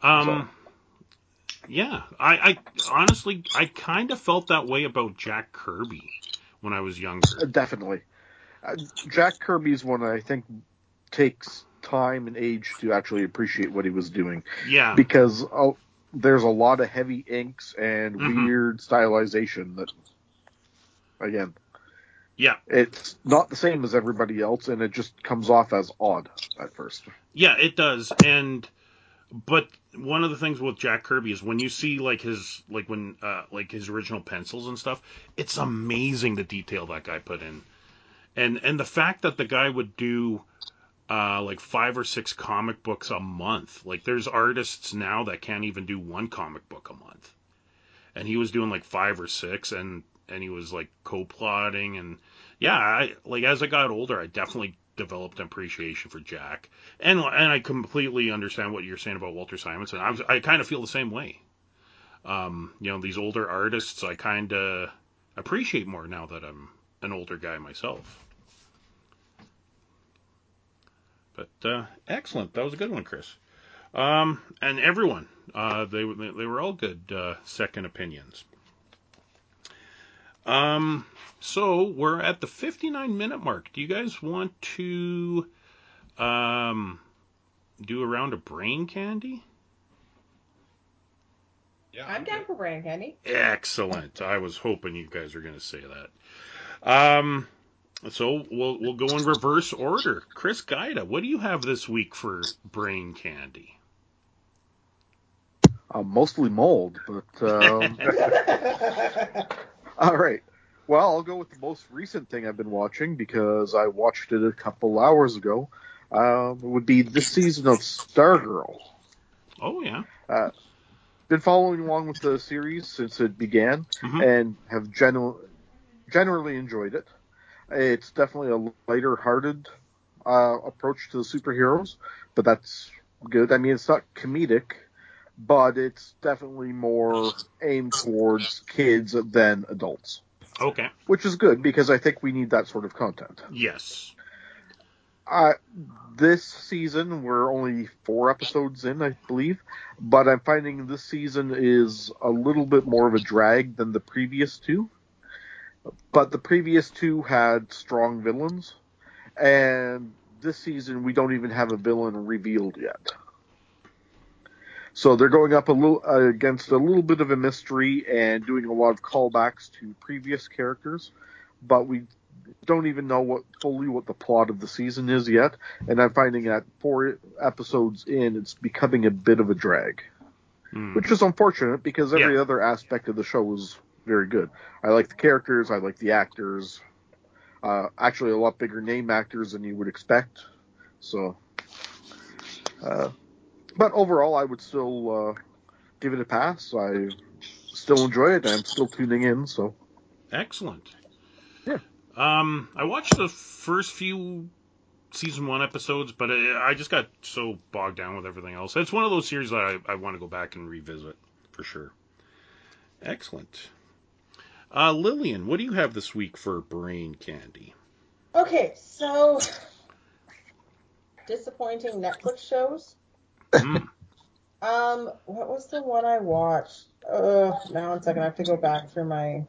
Um. Yeah, I, I honestly I kind of felt that way about Jack Kirby when I was younger. Definitely. Uh, Jack Kirby's one I think takes time and age to actually appreciate what he was doing Yeah. because uh, there's a lot of heavy inks and Mhm. weird stylization that, again, Yeah. it's not the same as everybody else and it just comes off as odd at first. Yeah, it does. And but one of the things with Jack Kirby is when you see like his like when uh like his original pencils and stuff, it's amazing the detail that guy put in. And and the fact that the guy would do uh like five or six comic books a month. Like there's artists now that can't even do one comic book a month. And he was doing like five or six and and he was like co-plotting and yeah, I like as I got older, I definitely developed an appreciation for Jack, and and I completely understand what you're saying about Walter Simonson. I was, I kind of feel the same way. Um, you know, these older artists, I kind of appreciate more now that I'm an older guy myself. But uh, excellent, that was a good one, Chris. Um, and everyone, uh, they were- they were all good uh, second opinions. Um, so we're at the 59 minute mark. Do you guys want to um, do a round of brain candy? Yeah, I'm down for brain candy. Excellent. I was hoping you guys were going to say that. Um, so we'll we'll go in reverse order. Chris Gaida, what do you have this week for brain candy? Uh, mostly mold, but um, all right. Well, I'll go with the most recent thing I've been watching because I watched it a couple hours ago. Um, it would be this season of Stargirl. Oh yeah. Uh, been following along with the series since it began Mhm. and have genu- generally enjoyed it. It's definitely a lighter-hearted uh, approach to the superheroes, but that's good. I mean, it's not comedic, but it's definitely more aimed towards kids than adults, Okay. which is good because I think we need that sort of content. Yes. Uh, this season, we're only four episodes in, I believe, but I'm finding this season is a little bit more of a drag than the previous two. But the previous two had strong villains, and this season we don't even have a villain revealed yet. So they're going up a little uh, against a little bit of a mystery and doing a lot of callbacks to previous characters, but we don't even know what fully what the plot of the season is yet, and I'm finding that four episodes in, it's becoming a bit of a drag, Hmm. which is unfortunate because every Yeah. other aspect of the show was very good. I like the characters, I like the actors, uh, actually a lot bigger name actors than you would expect. So, uh, but overall, I would still uh, give it a pass. I still enjoy it. I'm still tuning in. So, Excellent. Yeah. Um, I watched the first few season one episodes, but I, I just got so bogged down with everything else. It's one of those series that I, I want to go back and revisit for sure. Excellent. Uh, Lillian, what do you have this week for brain candy? okay, so disappointing Netflix shows. Hmm. Um, what was the one I watched? Uh, now one second, I have to go back through my.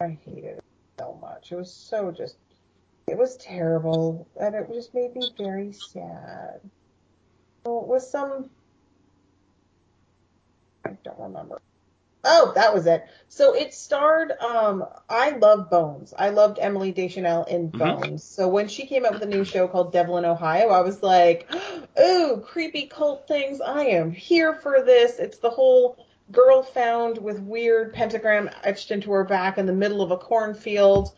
I hated it so much. It was so just. It was terrible, and it just made me very sad. So it was some. I don't remember. Oh, that was it. So it starred. Um, I love Bones. I loved Emily Deschanel in Mhm. Bones. So when she came out with a new show called Devil in Ohio, I was like, "Ooh, creepy cult things! I am here for this." It's the whole girl found with weird pentagram etched into her back in the middle of a cornfield.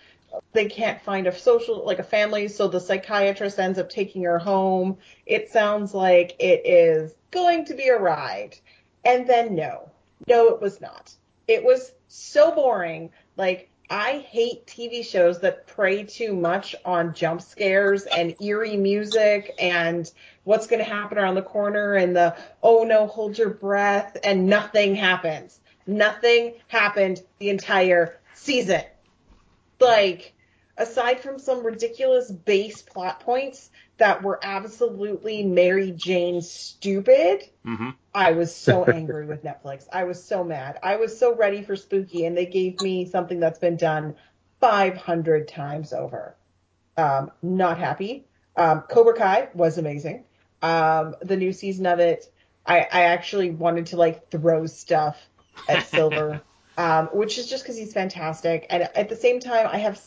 They can't find a social, like a family, so the psychiatrist ends up taking her home. It sounds like it is going to be a ride. And then no, no, it was not. It was so boring. Like, I hate TV shows that prey too much on jump scares and eerie music and what's going to happen around the corner and the, oh no, hold your breath and nothing happens. Nothing happened the entire season. Like, aside from some ridiculous base plot points that were absolutely Mary Jane stupid, hmm I was so angry with Netflix. I was so mad. I was so ready for spooky, and they gave me something that's been done 500 times over. Um, not happy. Um, Cobra Kai was amazing. Um, the new season of it, I, I actually wanted to like throw stuff at Silver, um, which is just because he's fantastic. And at the same time, I have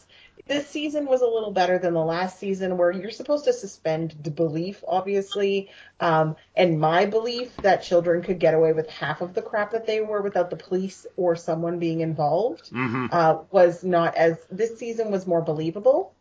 this season was a little better than the last season, where you're supposed to suspend the belief, obviously, um, and my belief that children could get away with half of the crap that they were without the police or someone being involved hmm uh, was not as this season was more believable.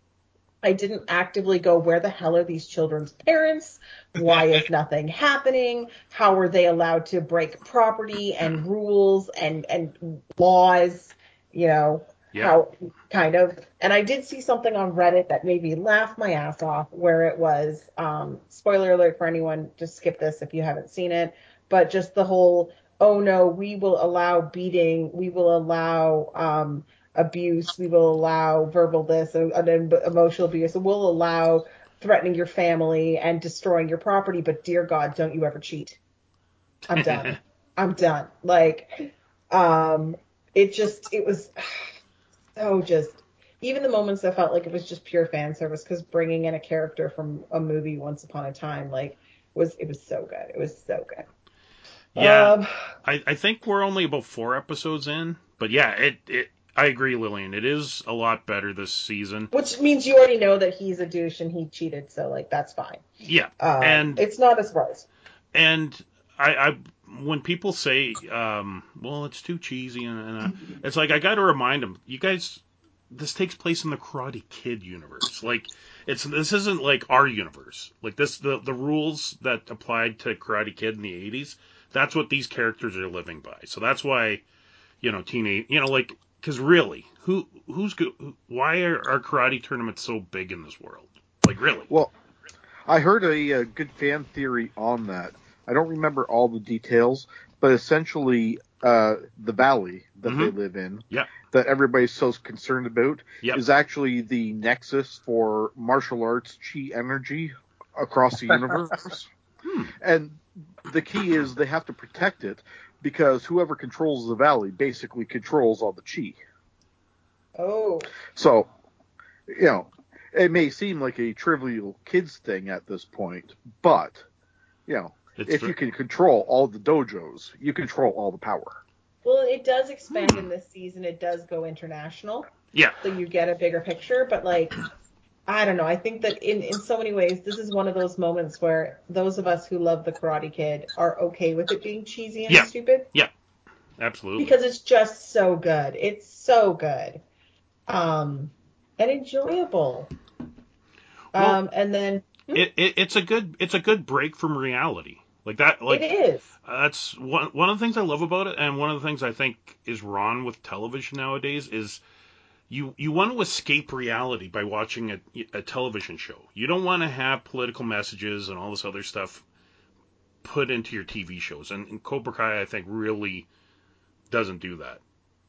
I didn't actively go, where the hell are these children's parents? Why is nothing happening? How are they allowed to break property and rules and, and laws? You know, Yeah. how kind of. And I did see something on Reddit that made me laugh my ass off where it was, um, spoiler alert for anyone, just skip this if you haven't seen it, but just the whole, oh no, we will allow beating, we will allow, um, abuse, we will allow verbal this and, and emotional abuse, and we'll allow threatening your family and destroying your property, but dear God, don't you ever cheat. I'm done. I'm done. Like, um, it just, it was so just, even the moments that felt like it was just pure fan service, because bringing in a character from a movie Once Upon a Time, like, was, it was so good. It was so good. Yeah. Um, I, I think we're only about four episodes in, but yeah, it, it I agree, Lillian. It is a lot better this season. which means you already know that he's a douche and he cheated, so, like, that's fine. Yeah, Um, and it's not a surprise. and I, I when people say, um, well, it's too cheesy, and, and uh, it's like I got to remind them, you guys, this takes place in the Karate Kid universe. Like, it's this isn't like our universe. Like this, the the rules that applied to Karate Kid in the '80s, that's what these characters are living by. So that's why, you know, teenage, you know, like, because really, who who's go, why are, are karate tournaments so big in this world? Like, really? Well, I heard a, uh good fan theory on that. I don't remember all the details, but essentially, uh, the valley that they live in, Yep. that everybody's so concerned about, Yep. is actually the nexus for martial arts chi energy across the universe. Hmm. And the key is they have to protect it because whoever controls the valley basically controls all the chi. Oh, So, you know, it may seem like a trivial kids thing at this point, but you know, It's if ver- you can control all the dojos, you control all the power. well, it does expand in this season. It does go international, yeah, so you get a bigger picture. But like, I don't know. I think that in in so many ways, this is one of those moments where those of us who love the Karate Kid are okay with it being cheesy and Yeah. stupid Yeah. absolutely. because it's just so good. It's so good, um, and enjoyable. Well, um, and then it, it, it's a good it's a good break from reality. Like that, like it is. that's one one of the things I love about it, and one of the things I think is wrong with television nowadays is you you want to escape reality by watching a, a television show. You don't want to have political messages and all this other stuff put into your TV shows, and, and Cobra Kai I think really doesn't do that.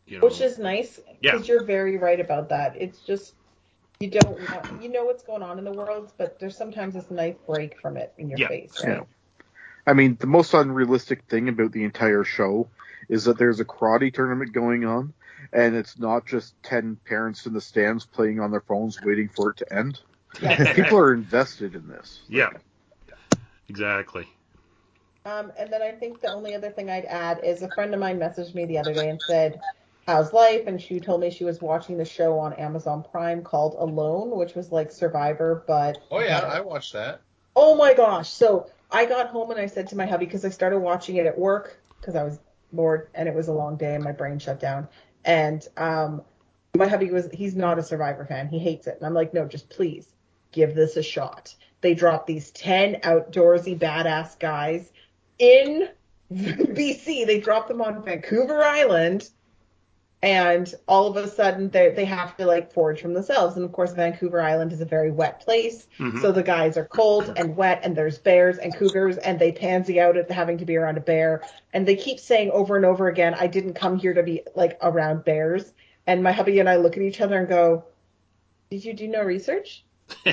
You know, Which is nice Yeah. because you're very right about that. It's just you don't want, you know what's going on in the world, but there's sometimes this nice break from it in your Yeah. face, right? Yeah. I mean, the most unrealistic thing about the entire show is that there's a karate tournament going on, and it's not just 10 parents in the stands playing on their phones waiting for it to end. People are invested in this. yeah, exactly. Um, and then I think the only other thing I'd add is a friend of mine messaged me the other day and said, "How's life?" And she told me she was watching the show on Amazon Prime called Alone, which was like Survivor, but Oh yeah, better. I watched that. Oh my gosh. So I got home and I said to my hubby, because I started watching it at work because I was bored and it was a long day and my brain shut down. And um, my hubby was, he's not a Survivor fan. He hates it. And I'm like, no, just please give this a shot. They dropped these 10 outdoorsy badass guys in BC. They dropped them on Vancouver Island and all of a sudden they they have to like forage from themselves. And of course, Vancouver Island is a very wet place, Mhm. so the guys are cold and wet, and there's bears and cougars, and they pansy out at having to be around a bear. And they keep saying over and over again, "I didn't come here to be like around bears." And my hubby and I look at each other and go, "Did you do no research?"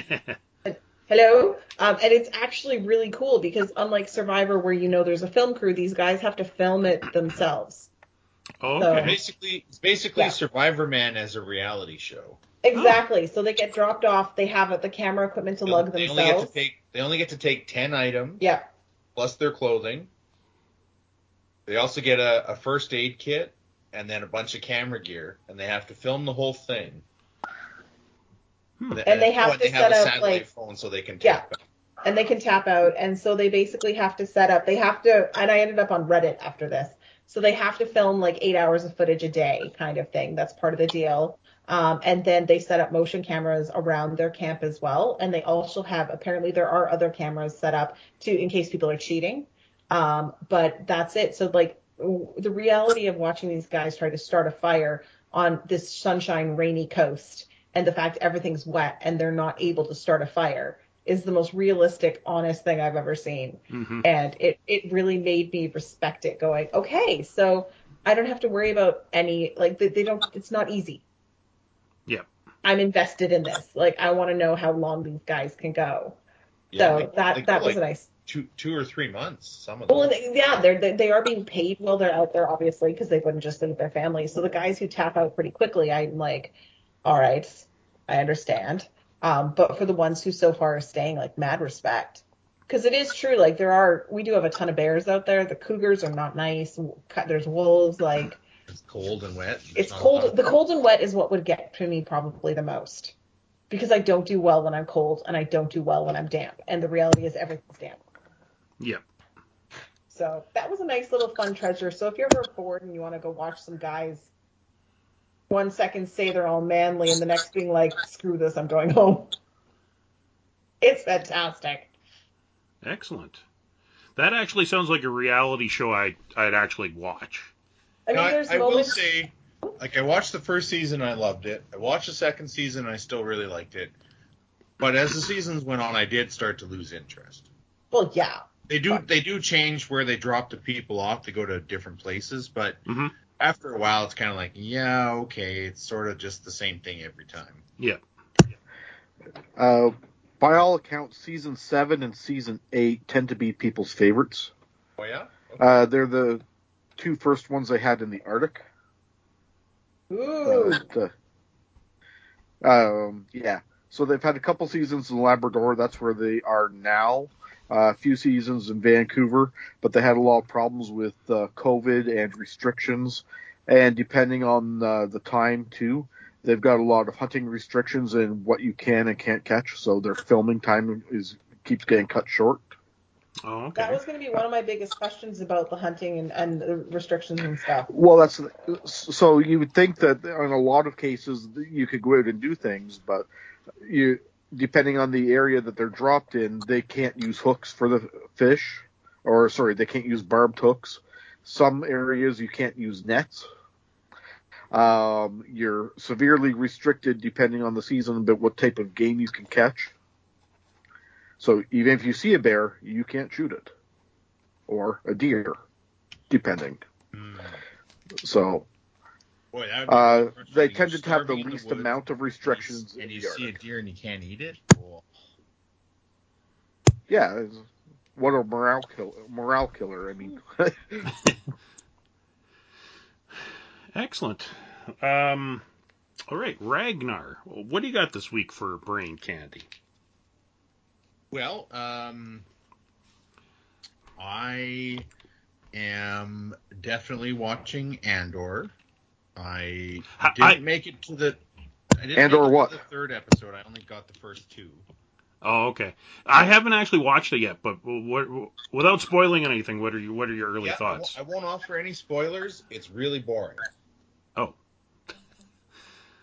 Hello? Um, and it's actually really cool because unlike Survivor, where you know there's a film crew, these guys have to film it themselves. Okay. Basically, it's basically Yeah. Survivorman as a reality show. Exactly. So they get dropped off. They have the camera equipment to They- lug they themselves. only get to take they only get to take ten items yeah. plus their clothing. They also get a, a first aid kit and then a bunch of camera gear, and they have to film the whole thing. Hmm. And they have oh, and to they have set a up, satellite like- phone so they can Yeah. out. and they can tap out and so they basically have to set up they have to and i ended up on reddit after this so they have to film like eight hours of footage a day kind of thing. That's part of the deal. Um, and then they set up motion cameras around their camp as well. And they also have apparently there are other cameras set up to in case people are cheating. Um, but that's it. So like w- the reality of watching these guys try to start a fire on this sunshine rainy coast and the fact everything's wet and they're not able to start a fire is the most realistic, honest thing I've ever seen. Mhm. And it, it really made me respect it going, okay, so I don't have to worry about any, like, they, they don't, it's not easy. Yeah. I'm invested in this. Like, I want to know how long these guys can go. Yeah, so they- that, go that was like nice. two two or three months. Some of them. Well, yeah, they're, they, they are being paid while they're out there, obviously, because they wouldn't just leave their families. So the guys who tap out pretty quickly, I'm like, all right, I understand. Um, but for the ones who so far are staying, like, mad respect. Because it is true, like, there are, we do have a ton of bears out there. The cougars are not nice. There's wolves, like, it's cold and wet. There's it's not a lot cold. The cold and wet is what would get to me probably the most. Because I don't do well when I'm cold and I don't do well when I'm damp. And the reality is everything's damp. Yep. So that was a nice little fun treasure. So if you're ever bored and you want to go watch some guys, one second say they're all manly and the next being like, screw this, I'm going home. It's fantastic. Excellent. That actually sounds like a reality show I I'd actually watch. I mean, there's I will moments. say, like I watched the first season, I loved it. I watched the second season, I still really liked it. But as the seasons went on, I did start to lose interest. well, yeah. They do they do change where they drop the people off. They go to different places, but Mhm. After a while, it's kind of like, yeah, okay, it's sort of just the same thing every time. Yeah. Uh, by all accounts, season seven and season eight tend to be people's favorites. Oh yeah. Uh, they're the two first ones they had in the Arctic. Ooh. Uh, um, yeah. So they've had a couple seasons in Labrador. That's where they are now. Uh, a few seasons in Vancouver, but they had a lot of problems with uh, COVID and restrictions. And depending on uh, the time too, they've got a lot of hunting restrictions and what you can and can't catch. So their filming time is keeps getting cut short. Oh, okay. That was going to be one of my biggest questions about the hunting and, and the restrictions and stuff. Well, that's so you would think that in a lot of cases you could go out and do things, but you depending on the area that they're dropped in, they can't use hooks for the fish, or sorry, they can't use barbed hooks. Some areas you can't use nets. Um, you're severely restricted depending on the season, but what type of game you can catch. So even if you see a bear, you can't shoot it, or a deer, depending. Hmm. So Boy, that would be uh, they You're tended to have the least woods, amount of restrictions and in you the see a deer and you can't eat it. Well, Yeah, it's, what a morale killer! Morale killer. I mean, Excellent. Um, all right, Ragnar. What do you got this week for brain candy? Well, um, I am definitely watching Andor. I I- didn't I- make it to the. I didn't Andor make it to what? the third episode. I only got the first two. Oh, okay. I haven't actually watched it yet, but what, without spoiling anything, what are you? What are your early Yeah, thoughts? won't- I won't offer any spoilers. It's really boring. Oh.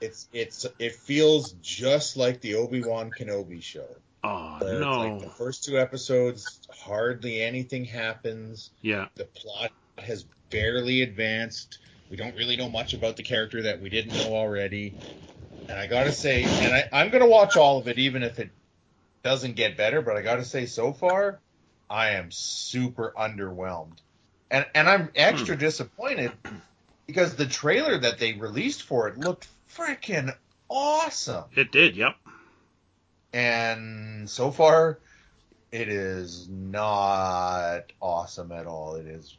It's it's it feels just like the Obi Wan Kenobi show. Oh where no. It's like the first two episodes, hardly anything happens. yeah. The plot has barely advanced. We don't really know much about the character that we didn't know already. And I gotta say, and I, I'm gonna watch all of it, even if it doesn't get better. But I gotta say, so far, I am super underwhelmed, and and I'm extra hmm. disappointed because the trailer that they released for it looked freaking awesome, It did, yep. and so far, it is not awesome at all. It is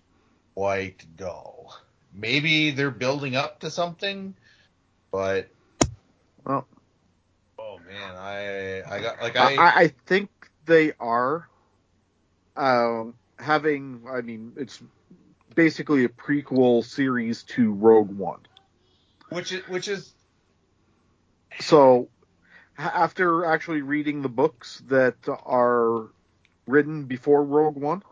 quite dull. Maybe they're building up to something, but Well, oh man, I I got like I, I, I think they are um, having. I mean, it's basically a prequel series to Rogue One. which is which is So, after actually reading the books that are written before Rogue One,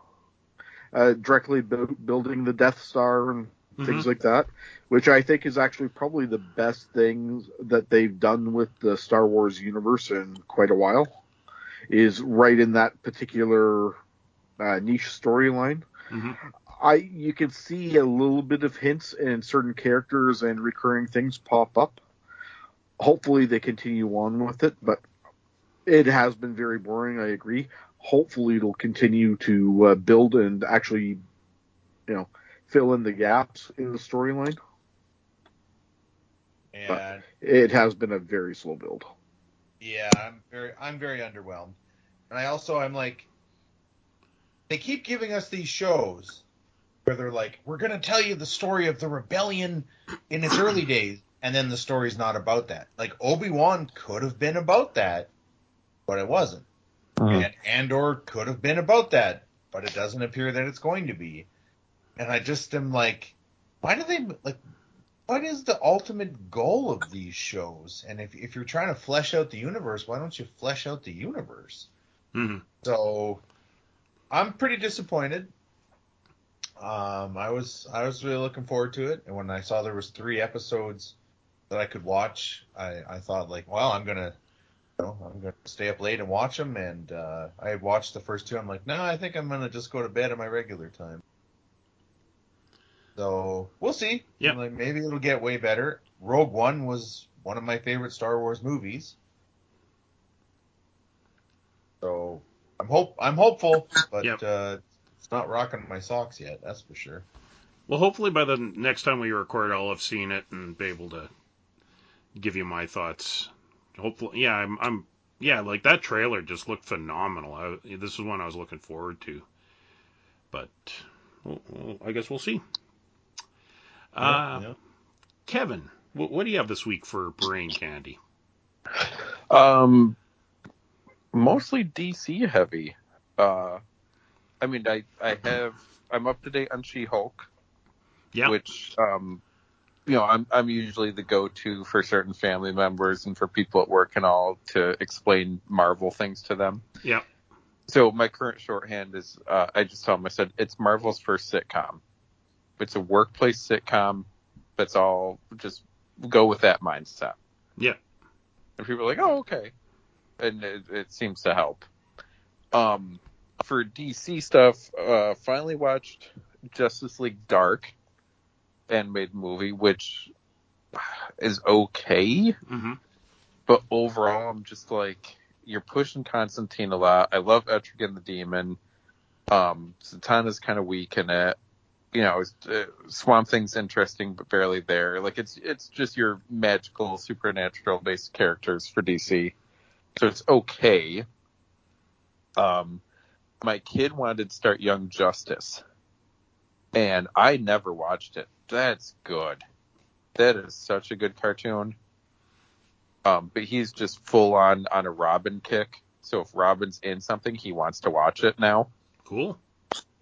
uh, directly bu- building the Death Star and things like that, which I think is actually probably the best things that they've done with the Star Wars universe in quite a while, is right in that particular uh, niche storyline. hmm I you can see a little bit of hints and certain characters and recurring things pop up. Hopefully they continue on with it, but it has been very boring. I agree. Hopefully it'll continue to uh, build and actually, you know, fill in the gaps in the storyline. and It has been a very slow build. Yeah, I'm very I'm very underwhelmed. And I also I'm like they keep giving us these shows where they're like, We're gonna tell you the story of the rebellion in its early days and then the story's not about that. Like Obi Wan could have been about that, but it wasn't. Uh-huh. And Andor could have been about that, but it doesn't appear that it's going to be. And I just am like, why do they like what is the ultimate goal of these shows? And if if you're trying to flesh out the universe, why don't you flesh out the universe? hmm So I'm pretty disappointed. Um, I was I was really looking forward to it, and when I saw there was three episodes that I could watch, I, I thought like, well, I'm gonna, you know, I'm gonna stay up late and watch them. And uh, I watched the first two. I'm like, no, I think I'm gonna just go to bed at my regular time. So we'll see. Yep. Like maybe it'll get way better. Rogue One was one of my favorite Star Wars movies. So I'm hope I'm hopeful, but Yep. uh, it's not rocking my socks yet. That's for sure. Well, hopefully by the next time we record, I'll have seen it and be able to give you my thoughts. Hopefully, yeah, I'm, I'm yeah, like that trailer just looked phenomenal. I, this is one I was looking forward to, but well, I guess we'll see. Uh, Yeah. Kevin, what, what do you have this week for brain candy? Um, mostly DC heavy. Uh, I mean, I I have I'm up to date on She-Hulk, Yeah, which um, you know, I'm I'm usually the go-to for certain family members and for people at work and all to explain Marvel things to them. yeah, So my current shorthand is uh, I just told them I said it's Marvel's first sitcom. It's a workplace sitcom. That's all. Just go with that mindset. yeah. And people are like, oh, okay. And it, it seems to help. Um, for DC stuff, uh, finally watched Justice League Dark animated movie, which is okay, hmm but overall, I'm just like, you're pushing Constantine a lot. I love Etrigan the Demon. Um, Zatanna's kind of weak in it. You know, uh, Swamp Thing's interesting, but barely there. Like it's it's just your magical, supernatural based characters for DC, so it's okay. Um, my kid wanted to start Young Justice, and I never watched it. That's good. That is such a good cartoon. Um, but he's just full on on a Robin kick. So if Robin's in something, he wants to watch it now Cool.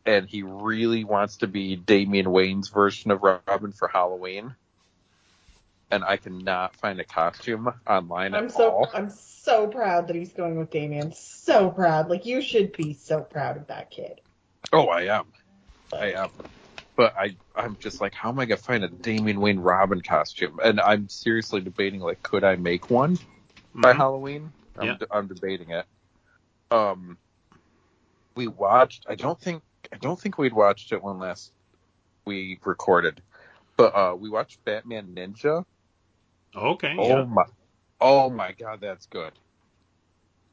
And he really wants to be Damian Wayne's version of Robin for Halloween. And I cannot find a costume online I'm at so all. I'm so proud that he's going with Damian. So proud. Like you should be so proud of that kid. Oh, I am. I am. But I, I'm just like, how am I gonna find a Damian Wayne Robin costume? And I'm seriously debating, like, could I make one by Mhm. Halloween? I'm, Yeah. I'm debating it. Um, we watched. I don't think. I don't think we'd watched it when last we recorded. but uh, we watched Batman Ninja. Okay. Oh yeah. my, oh my god, that's good.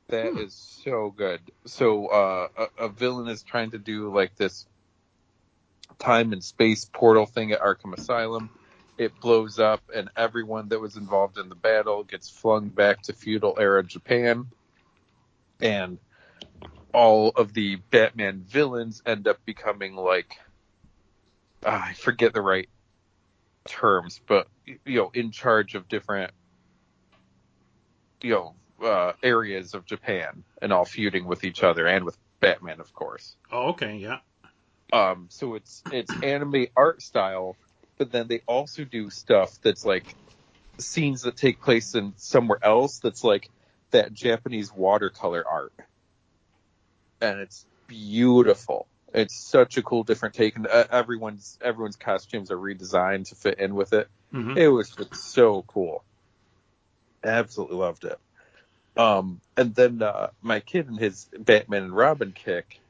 That is Hmm. so good. So uh, a, a villain is trying to do like this time and space portal thing at Arkham Asylum. It blows up, and everyone that was involved in the battle gets flung back to feudal era Japan. And all of the Batman villains end up becoming like ah, I forget the right terms, but you know, in charge of different you know uh, areas of Japan and all feuding with each other and with Batman, of course. Oh, okay. Yeah. Um, so it's it's anime art style, but then they also do stuff that's like scenes that take place in somewhere else. That's like that Japanese watercolor art, and it's beautiful. It's such a cool, different take, and uh, everyone's everyone's costumes are redesigned to fit in with it. hmm It was just so cool. Absolutely loved it. Um, and then uh, my kid and his Batman and Robin kick.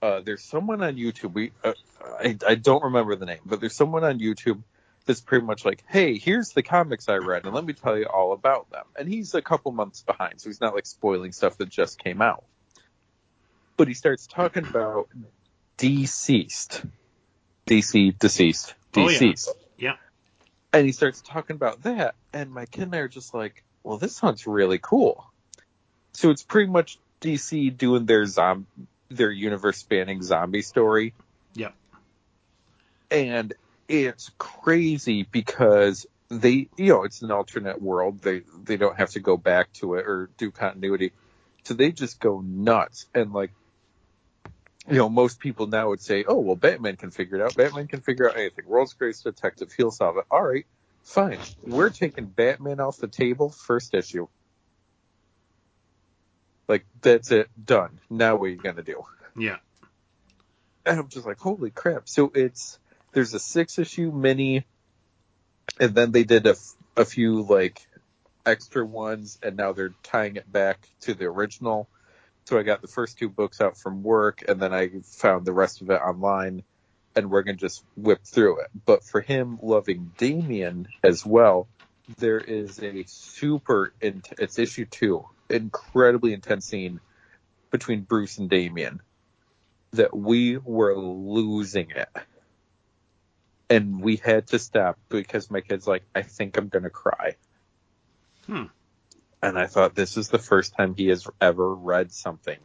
Uh, there's someone on YouTube. We uh, I, I don't remember the name, but there's someone on YouTube that's pretty much like, hey, here's the comics I read, and let me tell you all about them. And he's a couple months behind, so he's not like spoiling stuff that just came out. But he starts talking about deceased, DC deceased, Oh, yeah. deceased. Yeah. And he starts talking about that, and my kid and I are just like, well, this sounds really cool. So it's pretty much DC doing their zom their universe spanning zombie story. Yeah. And it's crazy because they you know, it's an alternate world. They they don't have to go back to it or do continuity. So they just go nuts and like you know, most people now would say, "Oh, well, Batman can figure it out. Batman can figure out anything. World's greatest detective, he'll solve it." All right, fine. We're taking Batman off the table. First issue. Like that's it, done. Now what are you gonna do? Yeah. And I'm just like, holy crap! So it's there's a six issue mini, and then they did a, a few like extra ones, and now they're tying it back to the original. So I got the first two books out from work, and then I found the rest of it online, and we're gonna just whip through it. But for him loving Damian as well, there is a super int- it's issue two, incredibly intense scene between Bruce and Damian that we were losing it. And we had to stop because my kid's like, I think I'm gonna cry. Hmm. And I thought this is the first time he has ever read something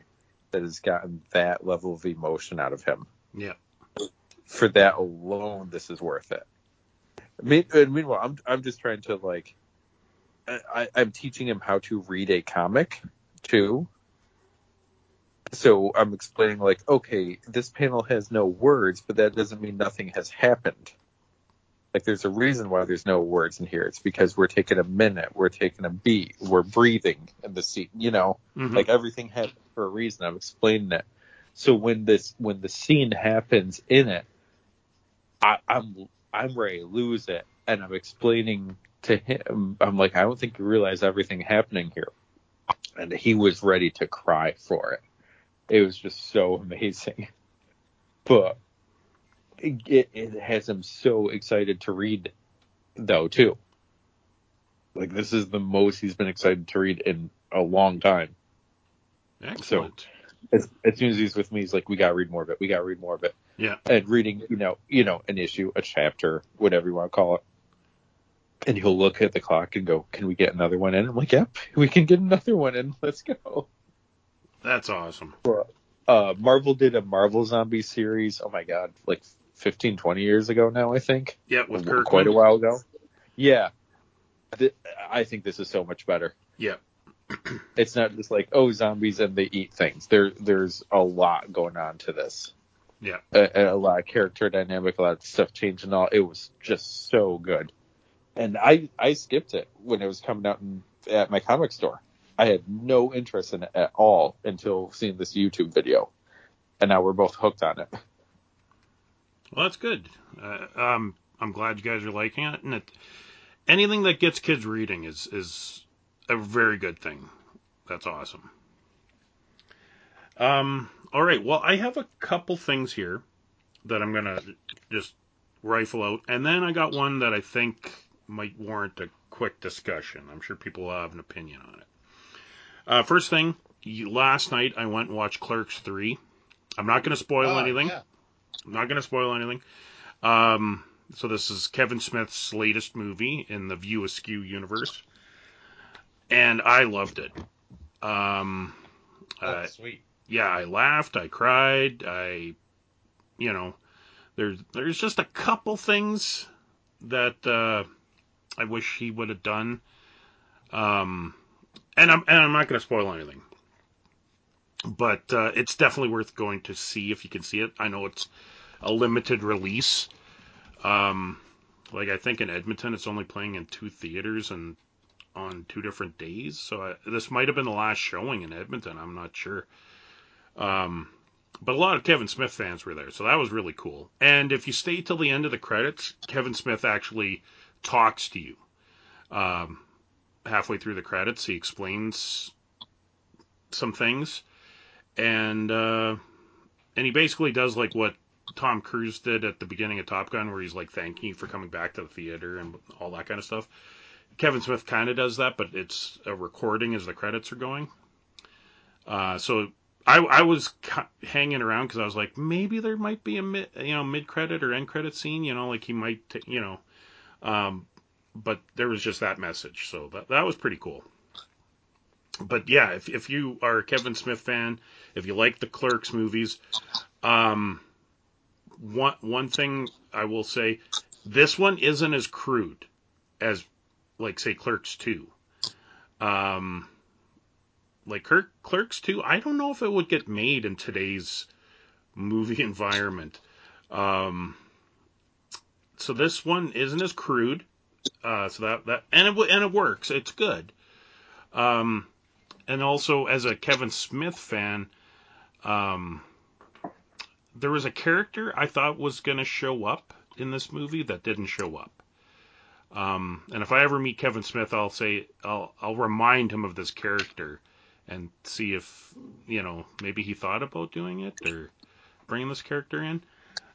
that has gotten that level of emotion out of him. Yeah. For that alone, this is worth it. And Meanwhile, I'm I'm just trying to like, I- I'm teaching him how to read a comic too. So I'm explaining like, okay, this panel has no words, but that doesn't mean nothing has happened. Like there's a reason why there's no words in here. It's because we're taking a minute, we're taking a beat, we're breathing in the scene. You know, Mhm. like everything happens for a reason. I'm explaining it. So when this when the scene happens in it, I, I'm I'm ready to lose it, and I'm explaining to him. I'm like, I don't think you realize everything happening here, and he was ready to cry for it. It was just so amazing, but it, it, has him so excited to read, though too. Like this is the most he's been excited to read in a long time. Excellent. As, as soon as he's with me, he's like, "We gotta read more of it. We gotta read more of it." Yeah. And reading, you know, you know, an issue, a chapter, whatever you want to call it. And he'll look at the clock and go, "Can we get another one in?" I'm like, "Yep, we can get another one in. Let's go." That's awesome. Uh, Marvel did a Marvel Zombie series. Oh my god, like 15, 20 years ago now, I think. Yeah, with Quite a while ago. Yeah. Th- I think this is so much better. Yeah. It's not just like oh zombies and they eat things. There there's a lot going on to this. Yeah. A, a lot of character dynamic, a lot of stuff changing. All it was just so good. And I I skipped it when it was coming out in, at my comic store. I had no interest in it at all until seeing this YouTube video, and now we're both hooked on it. Well, that's good. Uh, um, I'm glad you guys are liking it, and it, anything that gets kids reading is is a very good thing. That's awesome. Um, all right. Well, I have a couple things here that I'm gonna just rifle out, and then I got one that I think might warrant a quick discussion. I'm sure people will have an opinion on it. Uh, first thing, last night I went and watched Clerks 3. I'm not going to spoil Oh, anything. yeah. I'm not going to spoil anything. Um, so this is Kevin Smith's latest movie in the View Askew universe, and I loved it. Um, uh, sweet. yeah, I laughed, I cried, I, you know, there's there's just a couple things that uh, I wish he would have done. Um, and I'm and I'm not going to spoil anything, but uh, it's definitely worth going to see if you can see it. I know it's a limited release. Um, like I think in Edmonton, it's only playing in two theaters and on two different days. So I, this might have been the last showing in Edmonton. I'm not sure. Um, but a lot of Kevin Smith fans were there, so that was really cool. And if you stay till the end of the credits, Kevin Smith actually talks to you. Um, halfway through the credits, he explains some things, and uh, and he basically does like what Tom Cruise did at the beginning of Top Gun, where he's like thanking you for coming back to the theater and all that kind of stuff. Kevin Smith kind of does that, but it's a recording as the credits are going. Uh, so I, I was ca- hanging around because I was like, maybe there might be a mid, you know, mid credit or end credit scene, you know, like he might, t- you know, um, but there was just that message, so that that was pretty cool. But yeah, if if you are a Kevin Smith fan, if you like the Clerks movies, um, one one thing I will say, this one isn't as crude as like say Clerks two. Um, like Kirk, Clerks 2, I don't know if it would get made in today's movie environment. Um, so this one isn't as crude. Uh, so that, that, and it, and it works. It's good. Um, and also as a Kevin Smith fan, um, there was a character I thought was going to show up in this movie that didn't show up. Um, and if I ever meet Kevin Smith, I'll say, I'll, I'll remind him of this character and see if you know maybe he thought about doing it or bringing this character in.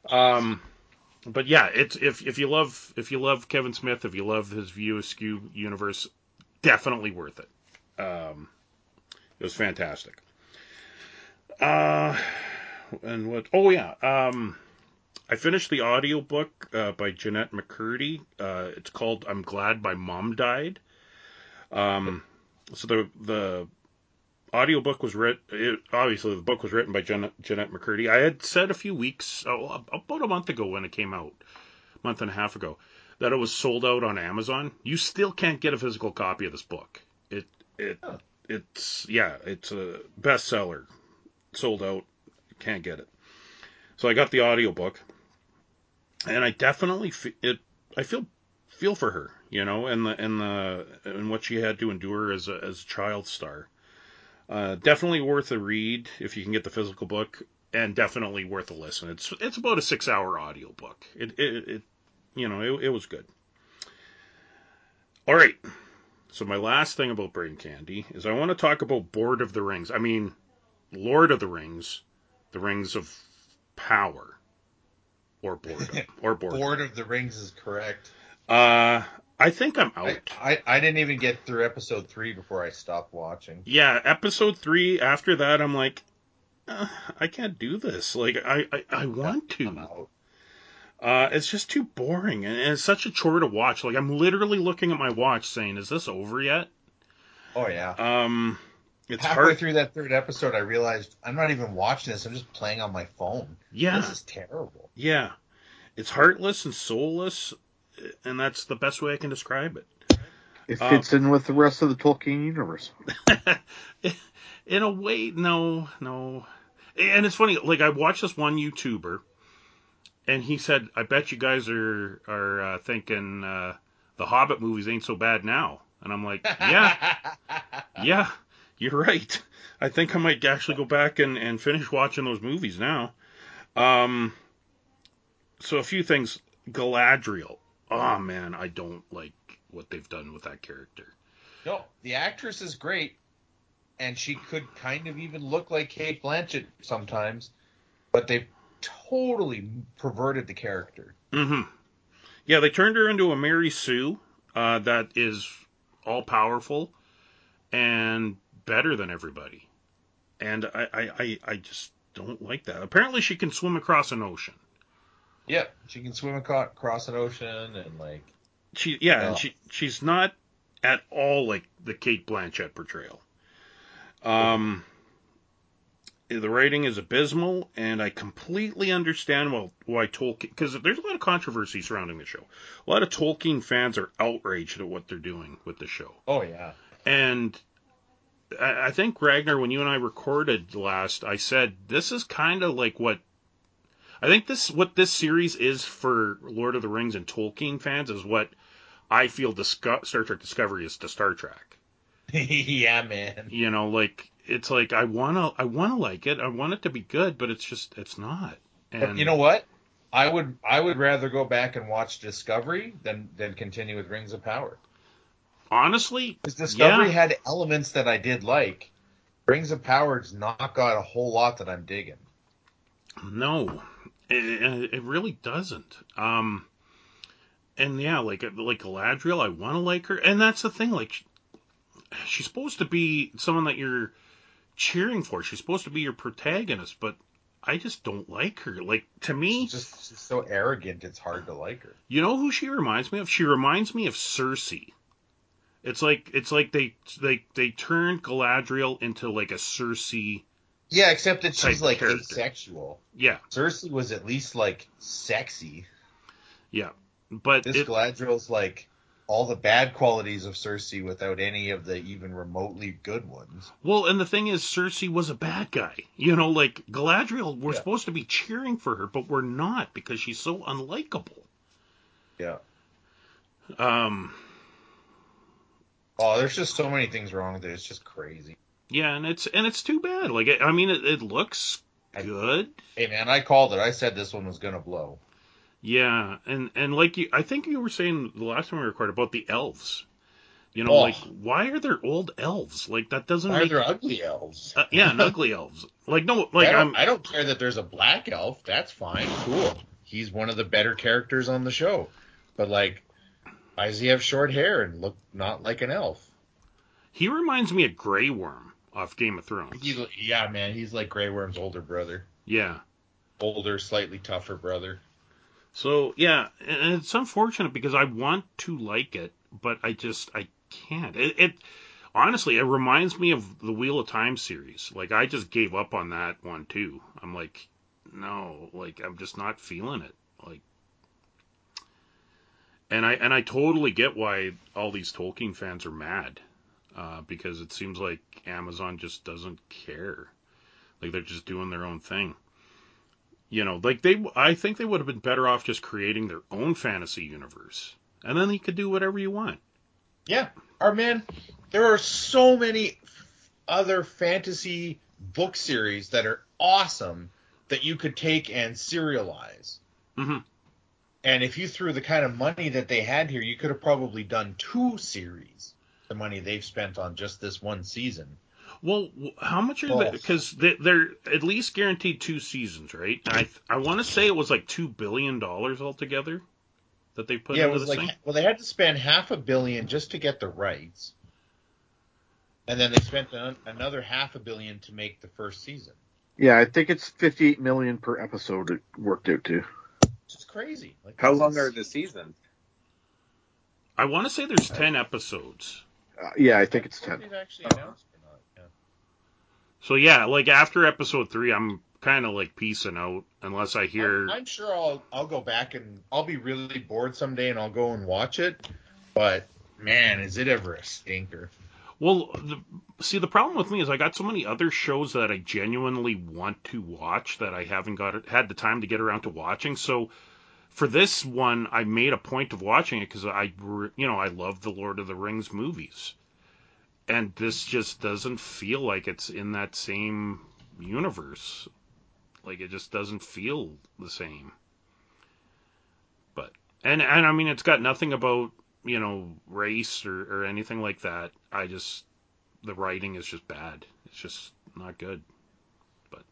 Um, but yeah, it's if if you love if you love Kevin Smith, if you love his View Askew universe, definitely worth it. Um, it was fantastic. Uh, and what? Oh yeah. Um, I finished the audiobook uh, by Jennette McCurdy. Uh, it's called "I'm Glad My Mom Died." Um, so the the audiobook was written obviously the book was written by Jennette, Jennette McCurdy. I had said a few weeks oh, about a month ago when it came out, a month and a half ago, that it was sold out on Amazon. You still can't get a physical copy of this book. It it it's yeah, it's a bestseller. Sold out. Can't get it. So I got the audiobook and I definitely it I feel feel for her, you know, and the and the and what she had to endure as a as a child star. Uh, definitely worth a read if you can get the physical book, and definitely worth a listen. It's it's about a six hour audiobook. It it, it you know it, it was good. All right. So my last thing about Brain Candy is I want to talk about Board of the Rings. I mean, Lord of the Rings, the Rings of Power, or boredom, or boredom. Board of the Rings is correct. Uh, I think I'm out. I, I didn't even get through episode three before I stopped watching. yeah, episode three. After that, I'm like, uh, I can't do this. Like, I, I, I want to. Uh, it's just too boring, and it's such a chore to watch. Like, I'm literally looking at my watch, saying, "Is this over yet?" Oh yeah. Um, it's Halfway hard. through that third episode, I realized I'm not even watching this. I'm just playing on my phone. Yeah, This is terrible. yeah. It's heartless and soulless, and that's the best way I can describe it. It Um, fits in with the rest of the Tolkien universe. in a way, no, no. And it's funny, like I watched this one YouTuber, and he said, "I bet you guys are are uh, thinking uh, the Hobbit movies ain't so bad now." And I'm like, "Yeah, yeah, you're right. I think I might actually go back and, and finish watching those movies now." Um, so a few things. Galadriel. Oh man, I don't like what they've done with that character. no, the actress is great, and she could kind of even look like Cate Blanchett sometimes, but they totally perverted the character. hmm Yeah, they turned her into a Mary Sue uh, that is all powerful and better than everybody. And I, I, I, I just don't like that. Apparently, she can swim across an ocean. Yep, she can swim across an ocean and like She, yeah, Yeah. and she, she's not at all like the Cate Blanchett portrayal. Um, the writing is abysmal, and I completely understand why, why Tolkien, because there's a lot of controversy surrounding the show. A lot of Tolkien fans are outraged at what they're doing with the show. oh yeah. And I, think Ragnar, when you and I recorded last, I said this is kind of like what I think this what this series is for Lord of the Rings and Tolkien fans is what I feel Disco- Star Trek Discovery is to Star Trek. yeah, man. You know, like it's like I wanna I wanna like it, I want it to be good, but it's just it's not. But And you know what? I would I would rather go back and watch Discovery than than continue with Rings of Power. Honestly, Because Discovery Yeah. had elements that I did like. Rings of Power's not got a whole lot that I'm digging. No, it, it really doesn't. Um, and yeah, like like Galadriel, I want to like her, and that's the thing. Like, she- she's supposed to be someone that you're cheering for. She's supposed to be your protagonist, but I just don't like her. Like to me, She's just she's so arrogant. It's hard to like her. you know who she reminds me of? She reminds me of Cersei. It's like it's like they they they turned Galadriel into like a Cersei. Yeah, except that she's like character. asexual. Yeah, Cersei was at least like sexy. yeah. But This it, Galadriel's like all the bad qualities of Cersei without any of the even remotely good ones. Well, and the thing is, Cersei was a bad guy. You know, like Galadriel, we're Yeah. supposed to be cheering for her, but we're not because she's so unlikable. Yeah. Um, Oh, there's just so many things wrong with it. It's just crazy. yeah, and it's and it's too bad. Like, I I mean, it, it looks good. Hey man, I called it. I said this one was gonna blow. Yeah, and and like you, I think you were saying the last time we recorded about the elves. You know, Oh. like why are there old elves? Like that doesn't Why are make. there ugly elves? Uh, yeah, and ugly elves. Like no, like I, don't, I'm. I don't care that there's a black elf. That's fine. Cool. He's one of the better characters on the show. But like, why does he have short hair and look not like an elf? He reminds me of Grey Worm off Game of Thrones. Yeah, man. He's like Grey Worm's older brother. Yeah. Older, slightly tougher brother. So yeah, and it's unfortunate because I want to like it, but I just I can't. It, it honestly it reminds me of the Wheel of Time series. Like I just gave up on that one too. I'm like, no, like I'm just not feeling it. Like, and I and I totally get why all these Tolkien fans are mad, uh, because it seems like Amazon just doesn't care. Like they're just doing their own thing. You know, like they, I think they would have been better off just creating their own fantasy universe, and then you could do whatever you want. Yeah, our man. There are so many other fantasy book series that are awesome that you could take and serialize. hmm And if you threw the kind of money that they had here, you could have probably done two series. The money they've spent on just this one season. Well, how much are they? Because they, they're at least guaranteed two seasons, right? I I want to say it was like two billion dollars altogether that they put yeah, it was this like thing. well, they had to spend half a billion just to get the rights, and then they spent an, another half a billion to make the first season. Yeah, I think it's 58 million per episode. It worked out to. Which is crazy. Like, How long are the seasons? I want to say there's ten episodes. Uh, yeah, I think it's 10. they've actually announced or not, yeah. So yeah, like after episode three, I'm kind of like peacing out unless I hear. I'm, I'm sure I'll I'll go back and I'll be really bored someday and I'll go and watch it. But man, is it ever a stinker? Well, the, see, the problem with me is I got so many other shows that I genuinely want to watch that I haven't got had the time to get around to watching. So for this one, I made a point of watching it because I, you know, I love the Lord of the Rings movies, and this just doesn't feel like it's in that same universe. Like it just doesn't feel the same. But and and I mean, it's got nothing about you know race or, or anything like that. I just the writing is just bad. It's just not good. But